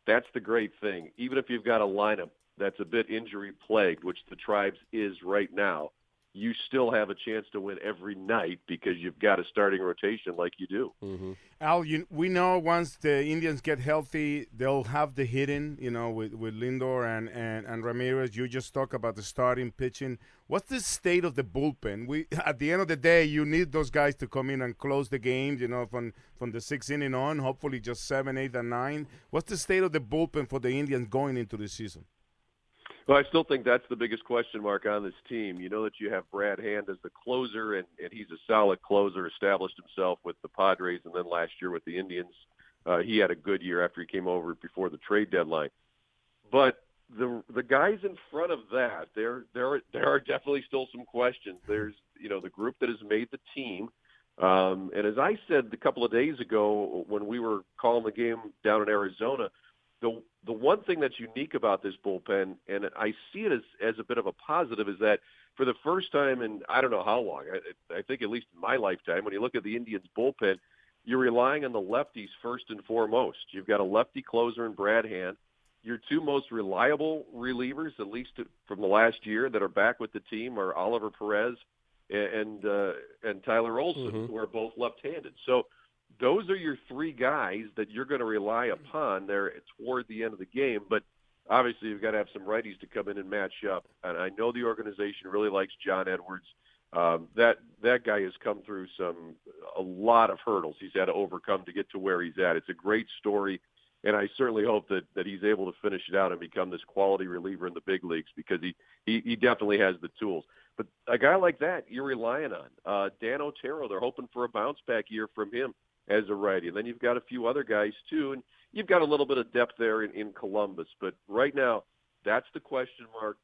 that's the great thing. Even if you've got a lineup that's a bit injury plagued, which the tribes is right now, you still have a chance to win every night because you've got a starting rotation like you do. Mm-hmm. Al, you, we know once the Indians get healthy, they'll have the hitting, you know, with, with Lindor and, and, and Ramirez. You just talk about the starting pitching. What's the state of the bullpen? We at the end of the day, you need those guys to come in and close the games, you know, from from the sixth inning on. Hopefully, just seven, eight, and nine. What's the state of the bullpen for the Indians going into the season? Well, I still think that's the biggest question mark on this team. You know that you have Brad Hand as the closer, and, and he's a solid closer, established himself with the Padres, and then last year with the Indians. Uh, he had a good year after he came over before the trade deadline. But the the guys in front of that, there there there are definitely still some questions. There's you know the group that has made the team, um, and as I said a couple of days ago when we were calling the game down in Arizona, the the one thing that's unique about this bullpen, and I see it as as a bit of a positive, is that for the first time in I don't know how long, I, I think at least in my lifetime, when you look at the Indians bullpen, you're relying on the lefties first and foremost. You've got a lefty closer in Brad Hand. Your two most reliable relievers, at least from the last year, that are back with the team are Oliver Perez and uh, and Tyler Olson, Mhm. who are both left-handed. So those are your three guys that you're going to rely upon there toward the end of the game. But obviously, you've got to have some righties to come in and match up. And I know the organization really likes Jon Edwards. Um, that that guy has come through some a lot of hurdles he's had to overcome to get to where he's at. It's a great story, and I certainly hope that that he's able to finish it out and become this quality reliever in the big leagues because he he, he definitely has the tools. But a guy like that, you're relying on. Uh, Dan Otero, they're hoping for a bounce back year from him as a righty. And then you've got a few other guys too, and you've got a little bit of depth there in, in Columbus. But right now, that's the question mark.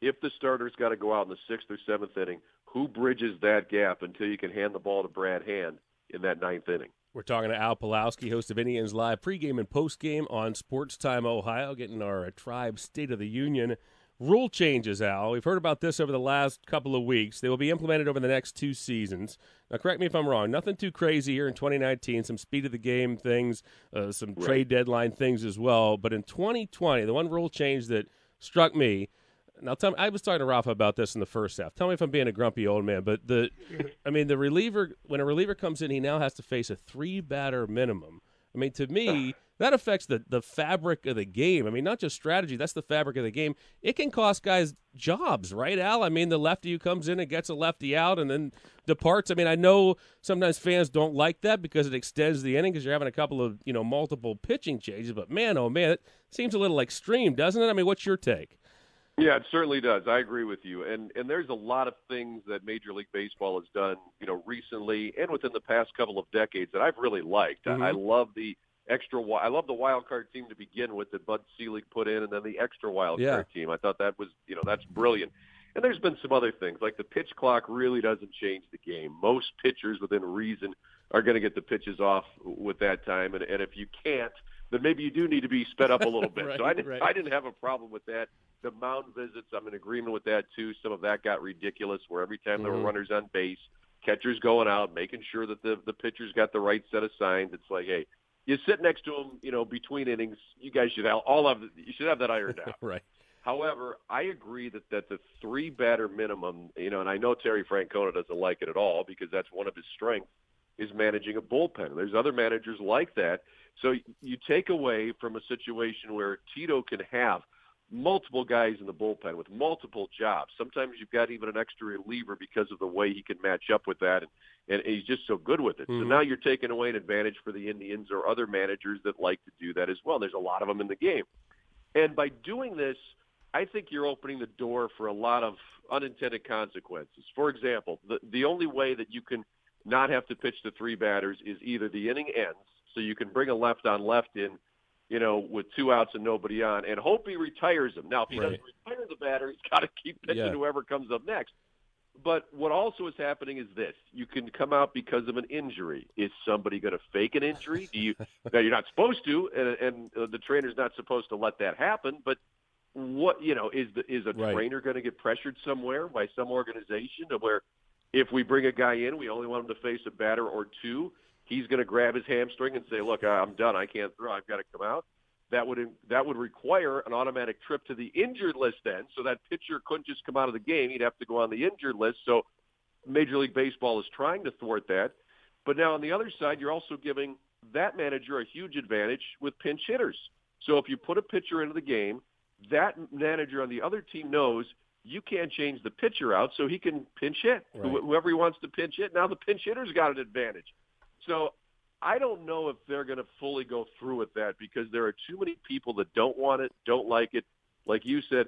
If the starter's got to go out in the sixth or seventh inning, who bridges that gap until you can hand the ball to Brad Hand in that ninth inning? We're talking to Al Pawlowski, host of Indians Live pregame and postgame on Sports Time Ohio, getting our Tribe State of the Union rule changes, Al. We've heard about this over the last couple of weeks. They will be implemented over the next two seasons. Now, correct me if I'm wrong. Nothing too crazy here in 2019. Some speed of the game things, uh, some Right. trade deadline things as well. But in 2020, the one rule change that struck me. Now, tell me, I was talking to Rafa about this in the first half. Tell me if I'm being a grumpy old man, but the, (laughs) I mean, the reliever when a reliever comes in, he now has to face a three batter minimum. I mean, to me, that affects the the fabric of the game. I mean, not just strategy. That's the fabric of the game. It can cost guys jobs, right, Al? I mean, the lefty who comes in and gets a lefty out and then departs. I mean, I know sometimes fans don't like that because it extends the inning because you're having a couple of you know multiple pitching changes. But man, oh man, it seems a little extreme, doesn't it? I mean, what's your take? Yeah, it certainly does. I agree with you. And and there's a lot of things that Major League Baseball has done, you know, recently and within the past couple of decades that I've really liked. Mm-hmm. I, I love the extra. I love the wild card team to begin with that Bud Selig put in, and then the extra wild Yeah. card team. I thought that was, you know, that's brilliant. And there's been some other things like the pitch clock really doesn't change the game. Most pitchers within reason are going to get the pitches off with that time, and, and if you can't, then maybe you do need to be sped up a little (laughs) bit. so I didn't, right. I didn't have a problem with that. The mound visits, I'm in agreement with that too. Some of that got ridiculous, where every time there were Mhm. runners on base, catchers going out, making sure that the the pitchers got the right set of signs. It's like, hey, you sit next to him, you know, between innings, you guys should have all of you should have that ironed (laughs) out. right. However, I agree that, that the three batter minimum, you know, and I know Terry Francona doesn't like it at all because that's one of his strengths is managing a bullpen. There's other managers like that. So you take away from a situation where Tito can have multiple guys in the bullpen with multiple jobs. Sometimes you've got even an extra reliever because of the way he can match up with that, and, and he's just so good with it. So Mhm. now you're taking away an advantage for the Indians or other managers that like to do that as well. There's a lot of them in the game. And by doing this, I think you're opening the door for a lot of unintended consequences. For example, the the only way that you can not have to pitch to three batters is either the inning ends, so you can bring a left on left in, you know, with two outs and nobody on, and hope he retires him. Now, if he Right. doesn't retire the batter, he's got to keep pitching Yeah. whoever comes up next. But what also is happening is this: you can come out because of an injury. Is somebody going to fake an injury? Do you? (laughs) now you're not supposed to, and, and uh, the trainer's not supposed to let that happen. But what you know is the is a Right. trainer going to get pressured somewhere by some organization to where if we bring a guy in, we only want him to face a batter or two. He's going to grab his hamstring and say, "Look, I'm done. I can't throw. I've got to come out." That would that would require an automatic trip to the injured list then, so that pitcher couldn't just come out of the game. He'd have to go on the injured list. So Major League Baseball is trying to thwart that. But now on the other side, you're also giving that manager a huge advantage with pinch hitters. So if you put a pitcher into the game, that manager on the other team knows you can't change the pitcher out, so he can pinch hit. Right. Whoever he wants to pinch hit, now the pinch hitter's got an advantage. So I don't know if they're going to fully go through with that because there are too many people that don't want it, don't like it. Like you said,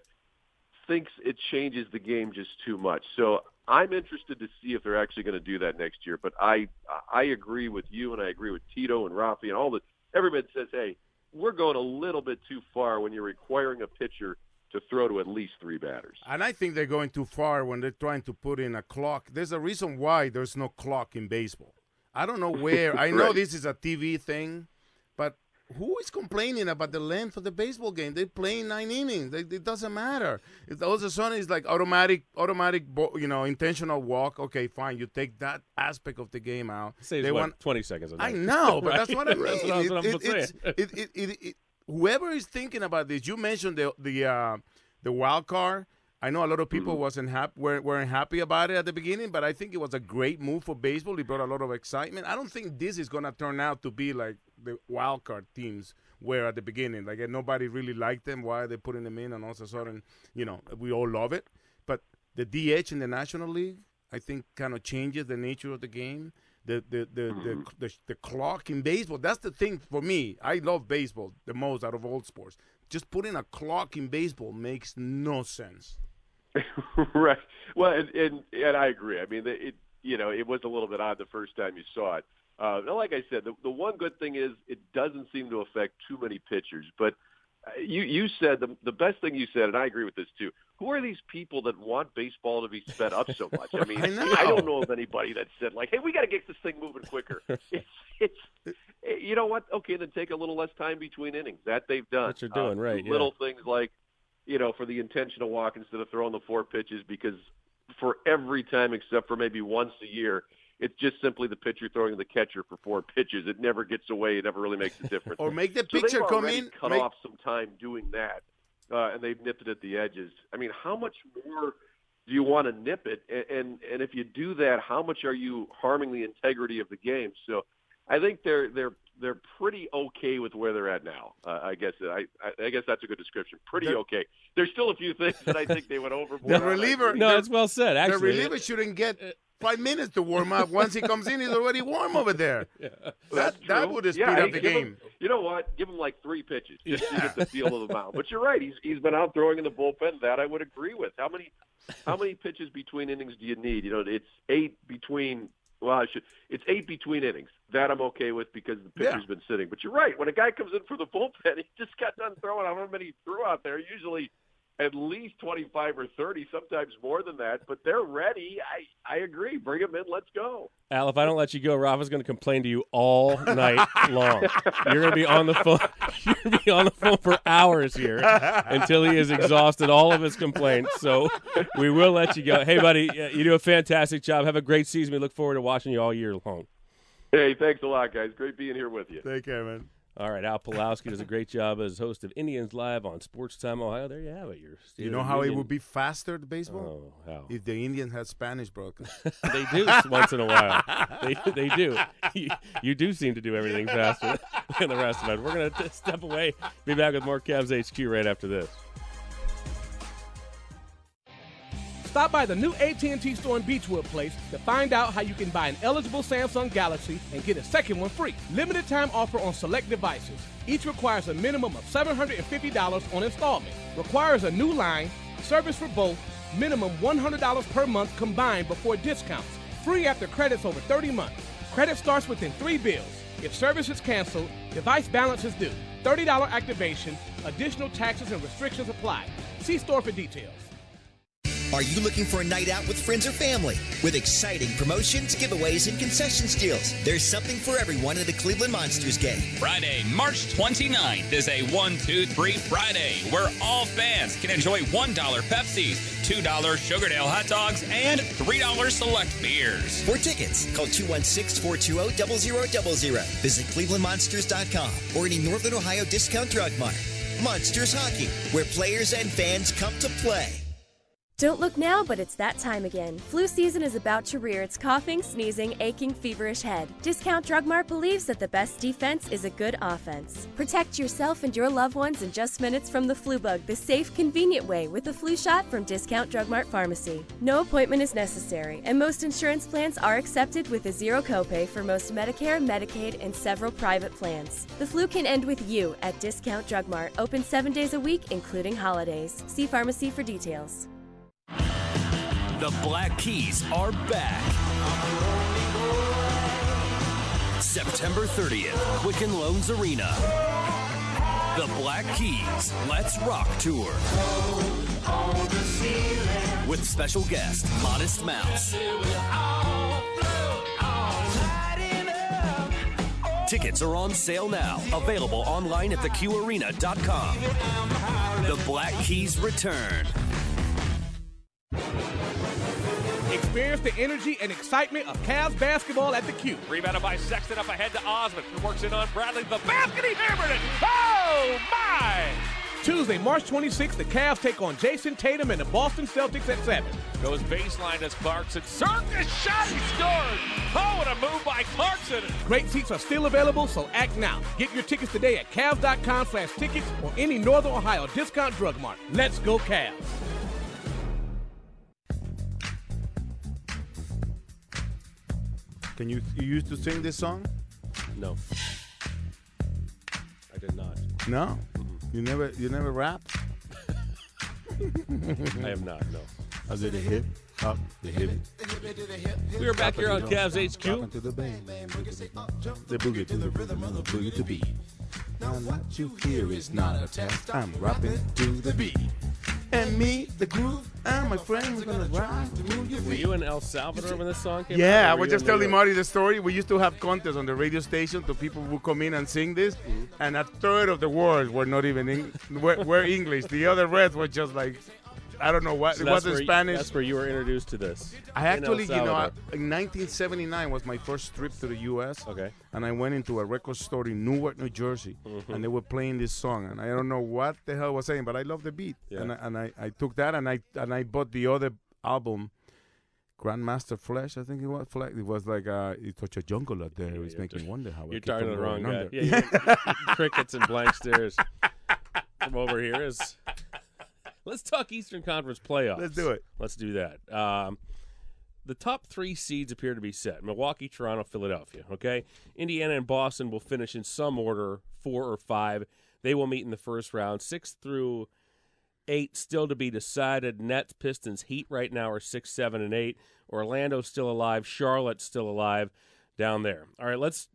thinks it changes the game just too much. So I'm interested to see if they're actually going to do that next year. But I I agree with you, and I agree with Tito and Rafi and all the everybody says, hey, we're going a little bit too far when you're requiring a pitcher to throw to at least three batters. And I think they're going too far when they're trying to put in a clock. There's a reason why there's no clock in baseball. I don't know (laughs) where. I know Right. this is a TV thing, but who is complaining about the length of the baseball game? They're playing nine innings. They, it doesn't matter. If all of a sudden it's like automatic, automatic, you know, intentional walk. Okay, fine. You take that aspect of the game out. Saves they what, want 20 seconds. I know, (laughs) but Right? that's what I mean. That's what, It- it- it- it- it- it- whoever is thinking about this, you mentioned the the uh, the wild card. I know a lot of people mm-hmm. wasn't happy weren't, weren't happy about it at the beginning, but I think it was a great move for baseball. It brought a lot of excitement. I don't think this is gonna turn out to be like the wild card teams were at the beginning. Like nobody really liked them. Why are they putting them in? And all of a sudden, you know, we all love it. But the DH in the National League, I think, kind of changes the nature of the game. The the the, the, mm-hmm. the the clock in baseball. That's the thing for me. I love baseball the most out of all sports. Just putting a clock in baseball makes no sense. (laughs) right. Well, and, and and I agree. I mean, it you know it was a little bit odd the first time you saw it. Uh, like I said, the, the one good thing is it doesn't seem to affect too many pitchers. But uh, you you said the the best thing you said, and I agree with this too. Who are these people that want baseball to be sped up so much? I (laughs) mean, I know. don't know of anybody that said like, "Hey, we got to get this thing moving quicker." (laughs) it's it's you know what? Okay, then take a little less time between innings. That they've done. What you're doing, Uh, right, yeah. Little things like you know, for the intentional walk instead of throwing the four pitches because for every time except for maybe once a year, it's just simply the pitcher throwing the catcher for four pitches. It never gets away. It never really makes a difference. Or make the so pitcher they've come in, cut make- off some time doing that, uh, and they've nipped it at the edges. I mean, how much more do you want to nip it? And, and and if you do that, how much are you harming the integrity of the game? So. I think they're they're they're pretty okay with where they're at now. Uh, I guess I, I I guess that's a good description. Pretty They're- okay. There's still a few things that I think they went overboard. The reliever. agree. No, it's well said. Actually, the reliever shouldn't get five minutes to warm up. (laughs) Once he comes in, he's already warm over there. (laughs) That that would have speed yeah, up the give him- game. you know what? Give him like three pitches just to get the feel of the mound. But you're right. He's he's been out throwing in the bullpen. That I would agree with. How many how many pitches between innings do you need? You know, it's eight between. Well, I should. It's eight between innings. That I'm okay with because the pitcher's been sitting. But you're right. When a guy comes in for the bullpen, (laughs) he just got done throwing. However many he threw out there, usually at least 25 or 30, sometimes more than that. But they're ready. I I agree. Bring them in. Let's go. Al, if I don't let you go, Rafa's going to complain to you all night (laughs) long. You're going to be on the phone. (laughs) You're going to be on the phone for hours here until he has exhausted all of his complaints. So we will let you go. Hey, buddy, uh, you do a fantastic job. Have a great season. We look forward to watching you all year long. Hey, thanks a lot, guys. Great being here with you. Take care, man. All right, Al Pawlowski does a great job as host of Indians Live on Sports Time Ohio. There you have it. Your You know how it would be faster, the baseball? Oh, how? If the Indians had Spanish broadcast. (laughs) they do once in a while. They, they do. You, you do seem to do everything faster (laughs) than the rest of us. We're going to step away. Be back with more Cavs HQ right after this. Stop by the new AT&T store in Beachwood Place to find out how you can buy an eligible Samsung Galaxy and get a second one free. Limited time offer on select devices. Each requires a minimum of $750 on installment. Requires a new line, service for both, minimum $100 per month combined before discounts. Free after credits over 30 months. Credit starts within three bills. If service is canceled, device balance is due. $30 activation, additional taxes and restrictions apply. See store for details. Are you looking for a night out with friends or family? With exciting promotions, giveaways, and concessions deals, there's something for everyone at the Cleveland Monsters game. Friday, March 29th is a 1 2 3 Friday where all fans can enjoy $1 Pepsis, $2 Sugardale hot dogs, and $3 select beers. For tickets, call 216-420-0000. Visit clevelandmonsters.com or any Northern Ohio discount drug mart. Monsters Hockey, where players and fans come to play. Don't look now, but it's that time again. Flu season is about to rear its coughing, sneezing, aching, feverish head. Discount Drug Mart believes that the best defense is a good offense. Protect yourself and your loved ones in just minutes from the flu bug the safe, convenient way with a flu shot from Discount Drug Mart Pharmacy. No appointment is necessary, and most insurance plans are accepted with a zero copay for most Medicare, Medicaid, and several private plans. The flu can end with you at Discount Drug Mart, open seven days a week, including holidays. See pharmacy for details. The Black Keys are back. September 30th, Quicken Loans Arena. The Black Keys Let's Rock Tour. With special guest, Modest Mouse. Tickets are on sale now. Available online at theqarena.com. The Black Keys return. Experience the energy and excitement of Cavs basketball at the Q. Rebounded by Sexton up ahead to Osman. Who works in on Bradley. The basket, he hammered it. Oh, my! Tuesday, March 26th, the Cavs take on Jayson Tatum and the Boston Celtics at 7. Goes baseline as Clarkson. Circus shot, he scored. Oh, what a move by Clarkson. Great seats are still available, so act now. Get your tickets today at Cavs.com slash tickets or any Northern Ohio discount drug mart. Let's go Cavs. Can you you used to sing this song? No. I did not. No. You never you never rap. (laughs) I have not, no. I did a hip up the hip. We are back here on Cavs HQ. To the bang, the boogie to the rhythm of the boogie to beat. Now what you hear is not a test. I'm rapping to the beat. And me, the groove, and my friends are gonna ride to move your Were feet. you in El Salvador when this song came out? Yeah, I or were was you just in New telling York? Marty the story. We used to have contests on the radio station to people who come in and sing this, mm-hmm. and a third of the words were not even in, were, were English. The other rest were just like, I don't know what. So it was in where you- Spanish. that's where you were introduced to this. I actually, you know, I, in 1979 was my first trip to the U.S. Okay. And I went into a record store in Newark, New Jersey, Mhm. and they were playing this song, and I don't know what the hell I was saying, but I love the beat, Yeah. and I, and I, I took that and I and I bought the other album Grandmaster Flash, I think it was. Flesh. It was like uh, it's such a jungle out there. it was making me wonder how. You're talking to the wrong guy. Yeah, (laughs) crickets and blank stares from over here is. Let's talk Eastern Conference playoffs. Let's do it. Let's do that. Um, the top three seeds appear to be set: Milwaukee, Toronto, Philadelphia. Okay, Indiana and Boston will finish in some order, four or five. They will meet in the first round. Six through eight still to be decided. Nets, Pistons, Heat right now are six, seven, and eight. Orlando's still alive. Charlotte's still alive down there. All right, let's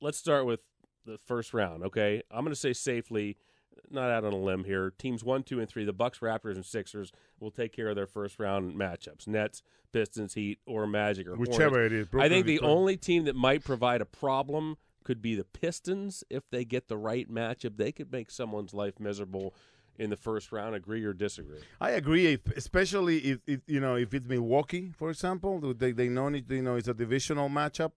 let's start with the first round. Okay, I'm going to say safely, not out on a limb here. Teams one, two, and three, the Bucks, Raptors, and Sixers will take care of their first round matchups. Nets, Pistons, Heat, or Magic, or Whichever Hornets. it is, I think the Detroit. only team that might provide a problem could be the Pistons if they get the right matchup. They could make someone's life miserable in the first round. Agree or disagree? I agree, if, especially if, if you know if it's Milwaukee, for example, they they know it, you know it's a divisional matchup.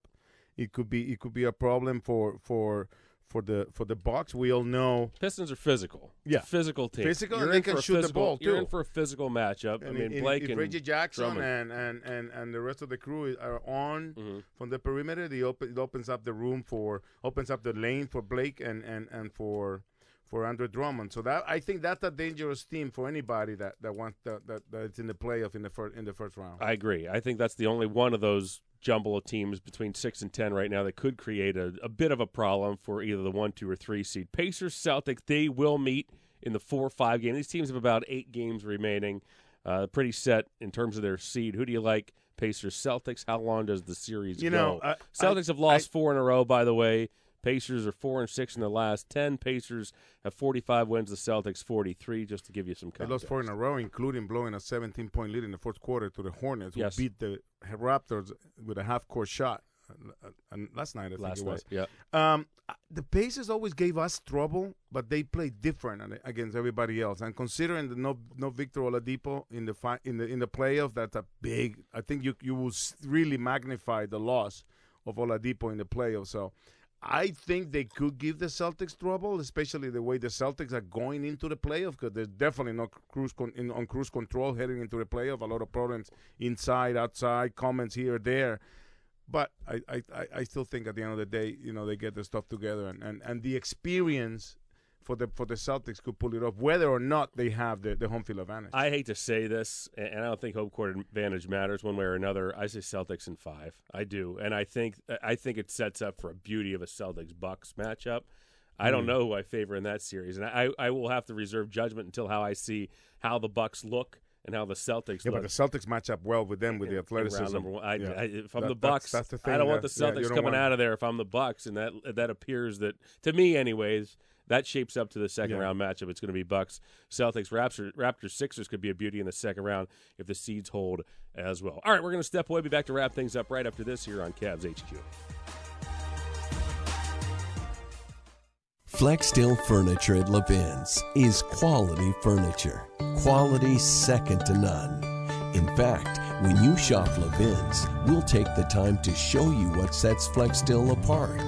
It could be it could be a problem for for for the for the Bucks. We all know Pistons are physical. It's Yeah. physical team. Physical, You're and they can shoot the physical- ball, You're in for a physical matchup. I mean, Blake and Reggie Jackson Drummond. and, and, and, and the rest of the crew are on Mm-hmm. from the perimeter, they open, it opens up the room for opens up the lane for Blake and, and, and for for Andre Drummond. So that I think that's a dangerous team for anybody that, that wants that, that that's in the playoff in the first in the first round. I agree. I think that's the only one of those jumble of teams between six and ten right now that could create a, a bit of a problem for either the one, two, or three seed. Pacers, Celtics, they will meet in the four or five game. These teams have about eight games remaining. Uh, pretty set in terms of their seed. Who do you like? Pacers, Celtics. How long does the series You go? know, I- Celtics I- have lost four in a row, by the way. Pacers are four and six in the last ten. Pacers have forty-five wins. The Celtics forty-three. Just to give you some context, They lost four in a row, including blowing a 17 point lead in the fourth quarter to the Hornets, who Yes. beat the Raptors with a half court shot uh, uh, last night. I think Last it was. night, Um, uh, the Pacers always gave us trouble, but they played different against everybody else. And considering the no no Victor Oladipo in the fi- in the in the playoff, that's a big. I think you you will really magnify the loss of Oladipo in the playoff. So. I think they could give the Celtics trouble, especially the way the Celtics are going into the playoff, because there's definitely no cruise con- in, on cruise control heading into the playoff. A lot of problems inside, outside, comments here, there. But I, I, I- still think at the end of the day, you know, they get the stuff together, and, and, and the experience for the for the Celtics could pull it off, whether or not they have the, the home field advantage. I hate to say this, and I don't think home court advantage matters one way or another. I say Celtics in five. I do, and I think I think it sets up for a beauty of a Celtics Bucks matchup. I don't Mm. know who I favor in that series, and I I will have to reserve judgment until how I see how the Bucks look and how the Celtics yeah, look. but the Celtics match up well with them with the athleticism. round number one. I, Yeah. I, if I'm That- the Bucks, that's the I don't thing want the that- yeah, Celtics coming want- out of there. If I'm the Bucks, and that that appears that to me, anyways, that shapes up to the second Yeah. round matchup. It's going to be Bucks, Celtics, Raptors, Raptors, Sixers could be a beauty in the second round if the seeds hold as well. All right, we're going to step away. Be back to wrap things up right after this here on Cavs HQ. Flexsteel Furniture at Levin's is quality furniture. Quality second to none. In fact, when you shop Levin's, we'll take the time to show you what sets Flexsteel apart.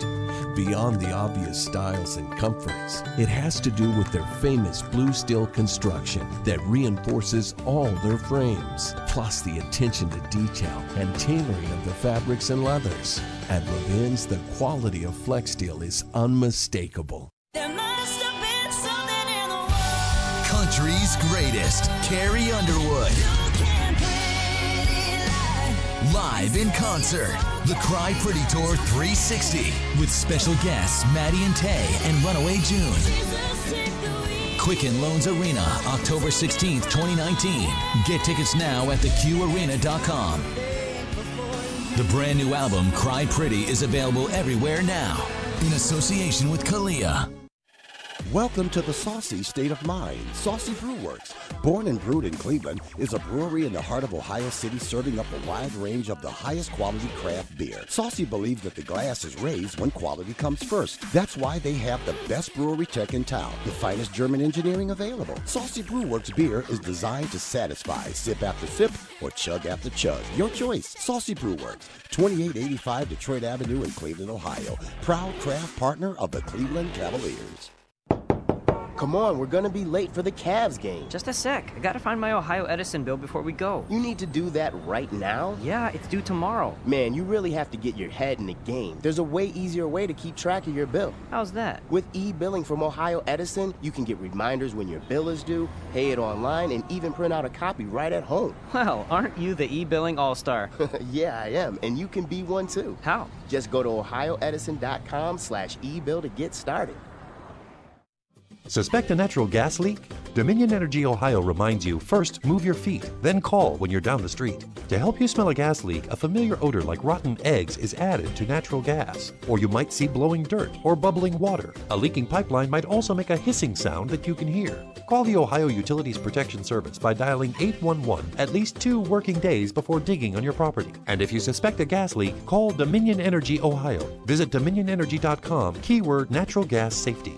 Beyond the obvious styles and comforts, it has to do with their famous blue steel construction that reinforces all their frames, plus the attention to detail and tailoring of the fabrics and leathers. At Levin's, the quality of Flexsteel is unmistakable. Country's greatest, Carrie Underwood. Live in concert, the Cry Pretty Tour 360 with special guests Maddie and Tae and Runaway June. Quicken Loans Arena, October 16th, 2019. Get tickets now at theqarena.com. The brand new album, Cry Pretty, is available everywhere now in association with Kalia. Welcome to the saucy state of mind. Saucy Brew Works, born and brewed in Cleveland, is a brewery in the heart of Ohio City serving up a wide range of the highest quality craft beer. Saucy believes that the glass is raised when quality comes first. That's why they have the best brewery tech in town, the finest German engineering available. Saucy Brew Works beer is designed to satisfy, sip after sip or chug after chug. Your choice. Saucy Brew Works, 2885 Detroit Avenue in Cleveland, Ohio. Proud craft partner of the Cleveland Cavaliers. Come on, we're gonna be late for the Cavs game. Just a sec. I gotta find my Ohio Edison bill before we go. You need to do that right now? Yeah, it's due tomorrow. Man, you really have to get your head in the game. There's a way easier way to keep track of your bill. How's that? With e-billing from Ohio Edison, you can get reminders when your bill is due, pay it online, and even print out a copy right at home. (laughs) Well, aren't you the e-billing all-star? (laughs) yeah, I am, and you can be one too. How? Just go to ohioedison.com slash e-bill to get started. Suspect a natural gas leak? Dominion Energy Ohio reminds you first move your feet, then call when you're down the street. To help you smell a gas leak, a familiar odor like rotten eggs is added to natural gas. Or you might see blowing dirt or bubbling water. A leaking pipeline might also make a hissing sound that you can hear. Call the Ohio Utilities Protection Service by dialing 811 at least two working days before digging on your property. And if you suspect a gas leak, call Dominion Energy Ohio. Visit dominionenergy.com, keyword natural gas safety.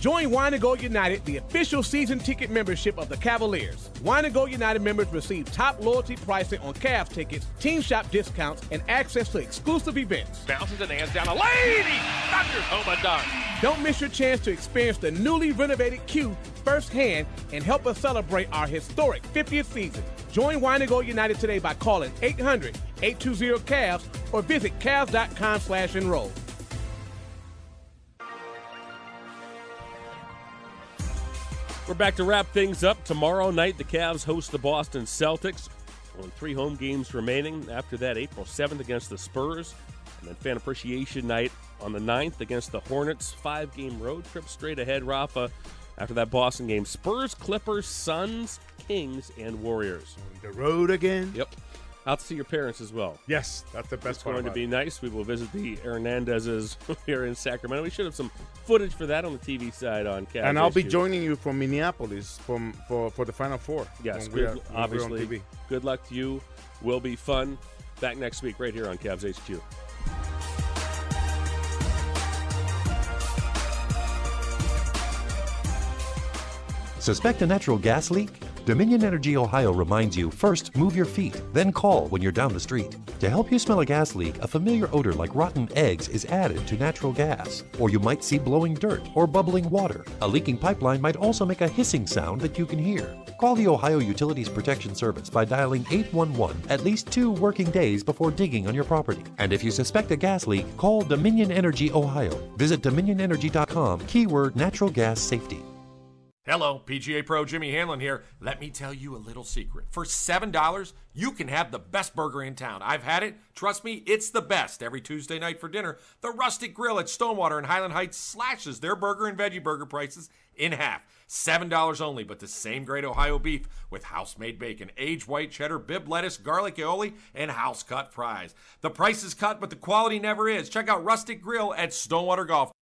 Join Wine United, the official season ticket membership of the Cavaliers. Wine and Gold United members receive top loyalty pricing on Cavs tickets, team shop discounts, and access to exclusive events. Bounces and hands down a lady. Thunders home a dunk. Don't miss your chance to experience the newly renovated Q firsthand and help us celebrate our historic 50th season. Join Wine and Gold United today by calling 800-820-CAVS or visit Cavs.com slash enroll. We're back to wrap things up. Tomorrow night, the Cavs host the Boston Celtics. Only three home games remaining. After that, April 7th against the Spurs. And then Fan Appreciation Night on the 9th against the Hornets. Five game road trip straight ahead, Rafa. After that Boston game, Spurs, Clippers, Suns, Kings, and Warriors. The road again? Yep. Out to see your parents as well. Yes, that's the best It's part going to be it. nice. We will visit the Hernandezes (laughs) here in Sacramento. We should have some footage for that on the TV side on Cavs. And I'll be joining you from Minneapolis from for, for the Final Four. Yes, we good, are- when we're on obviously. TV. Good luck to you. Will be fun. Back next week right here on Cavs HQ. Suspect a natural gas leak? Dominion Energy Ohio reminds you first move your feet, then call when you're down the street. To help you smell a gas leak, a familiar odor like rotten eggs is added to natural gas. Or you might see blowing dirt or bubbling water. A leaking pipeline might also make a hissing sound that you can hear. Call the Ohio Utilities Protection Service by dialing 811 at least two working days before digging on your property. And if you suspect a gas leak, call Dominion Energy Ohio. Visit dominionenergy.com, keyword natural gas safety. Hello, PGA Pro Jimmy Hanlon here. Let me tell you a little secret. For $7, you can have the best burger in town. I've had it. Trust me, it's the best. Every Tuesday night for dinner, the Rustic Grill at Stonewater and Highland Heights slashes their burger and veggie burger prices in half. $7 only, but the same great Ohio beef with house made bacon, aged white cheddar, bib lettuce, garlic aioli, and house cut fries. The price is cut, but the quality never is. Check out Rustic Grill at Stonewater Golf.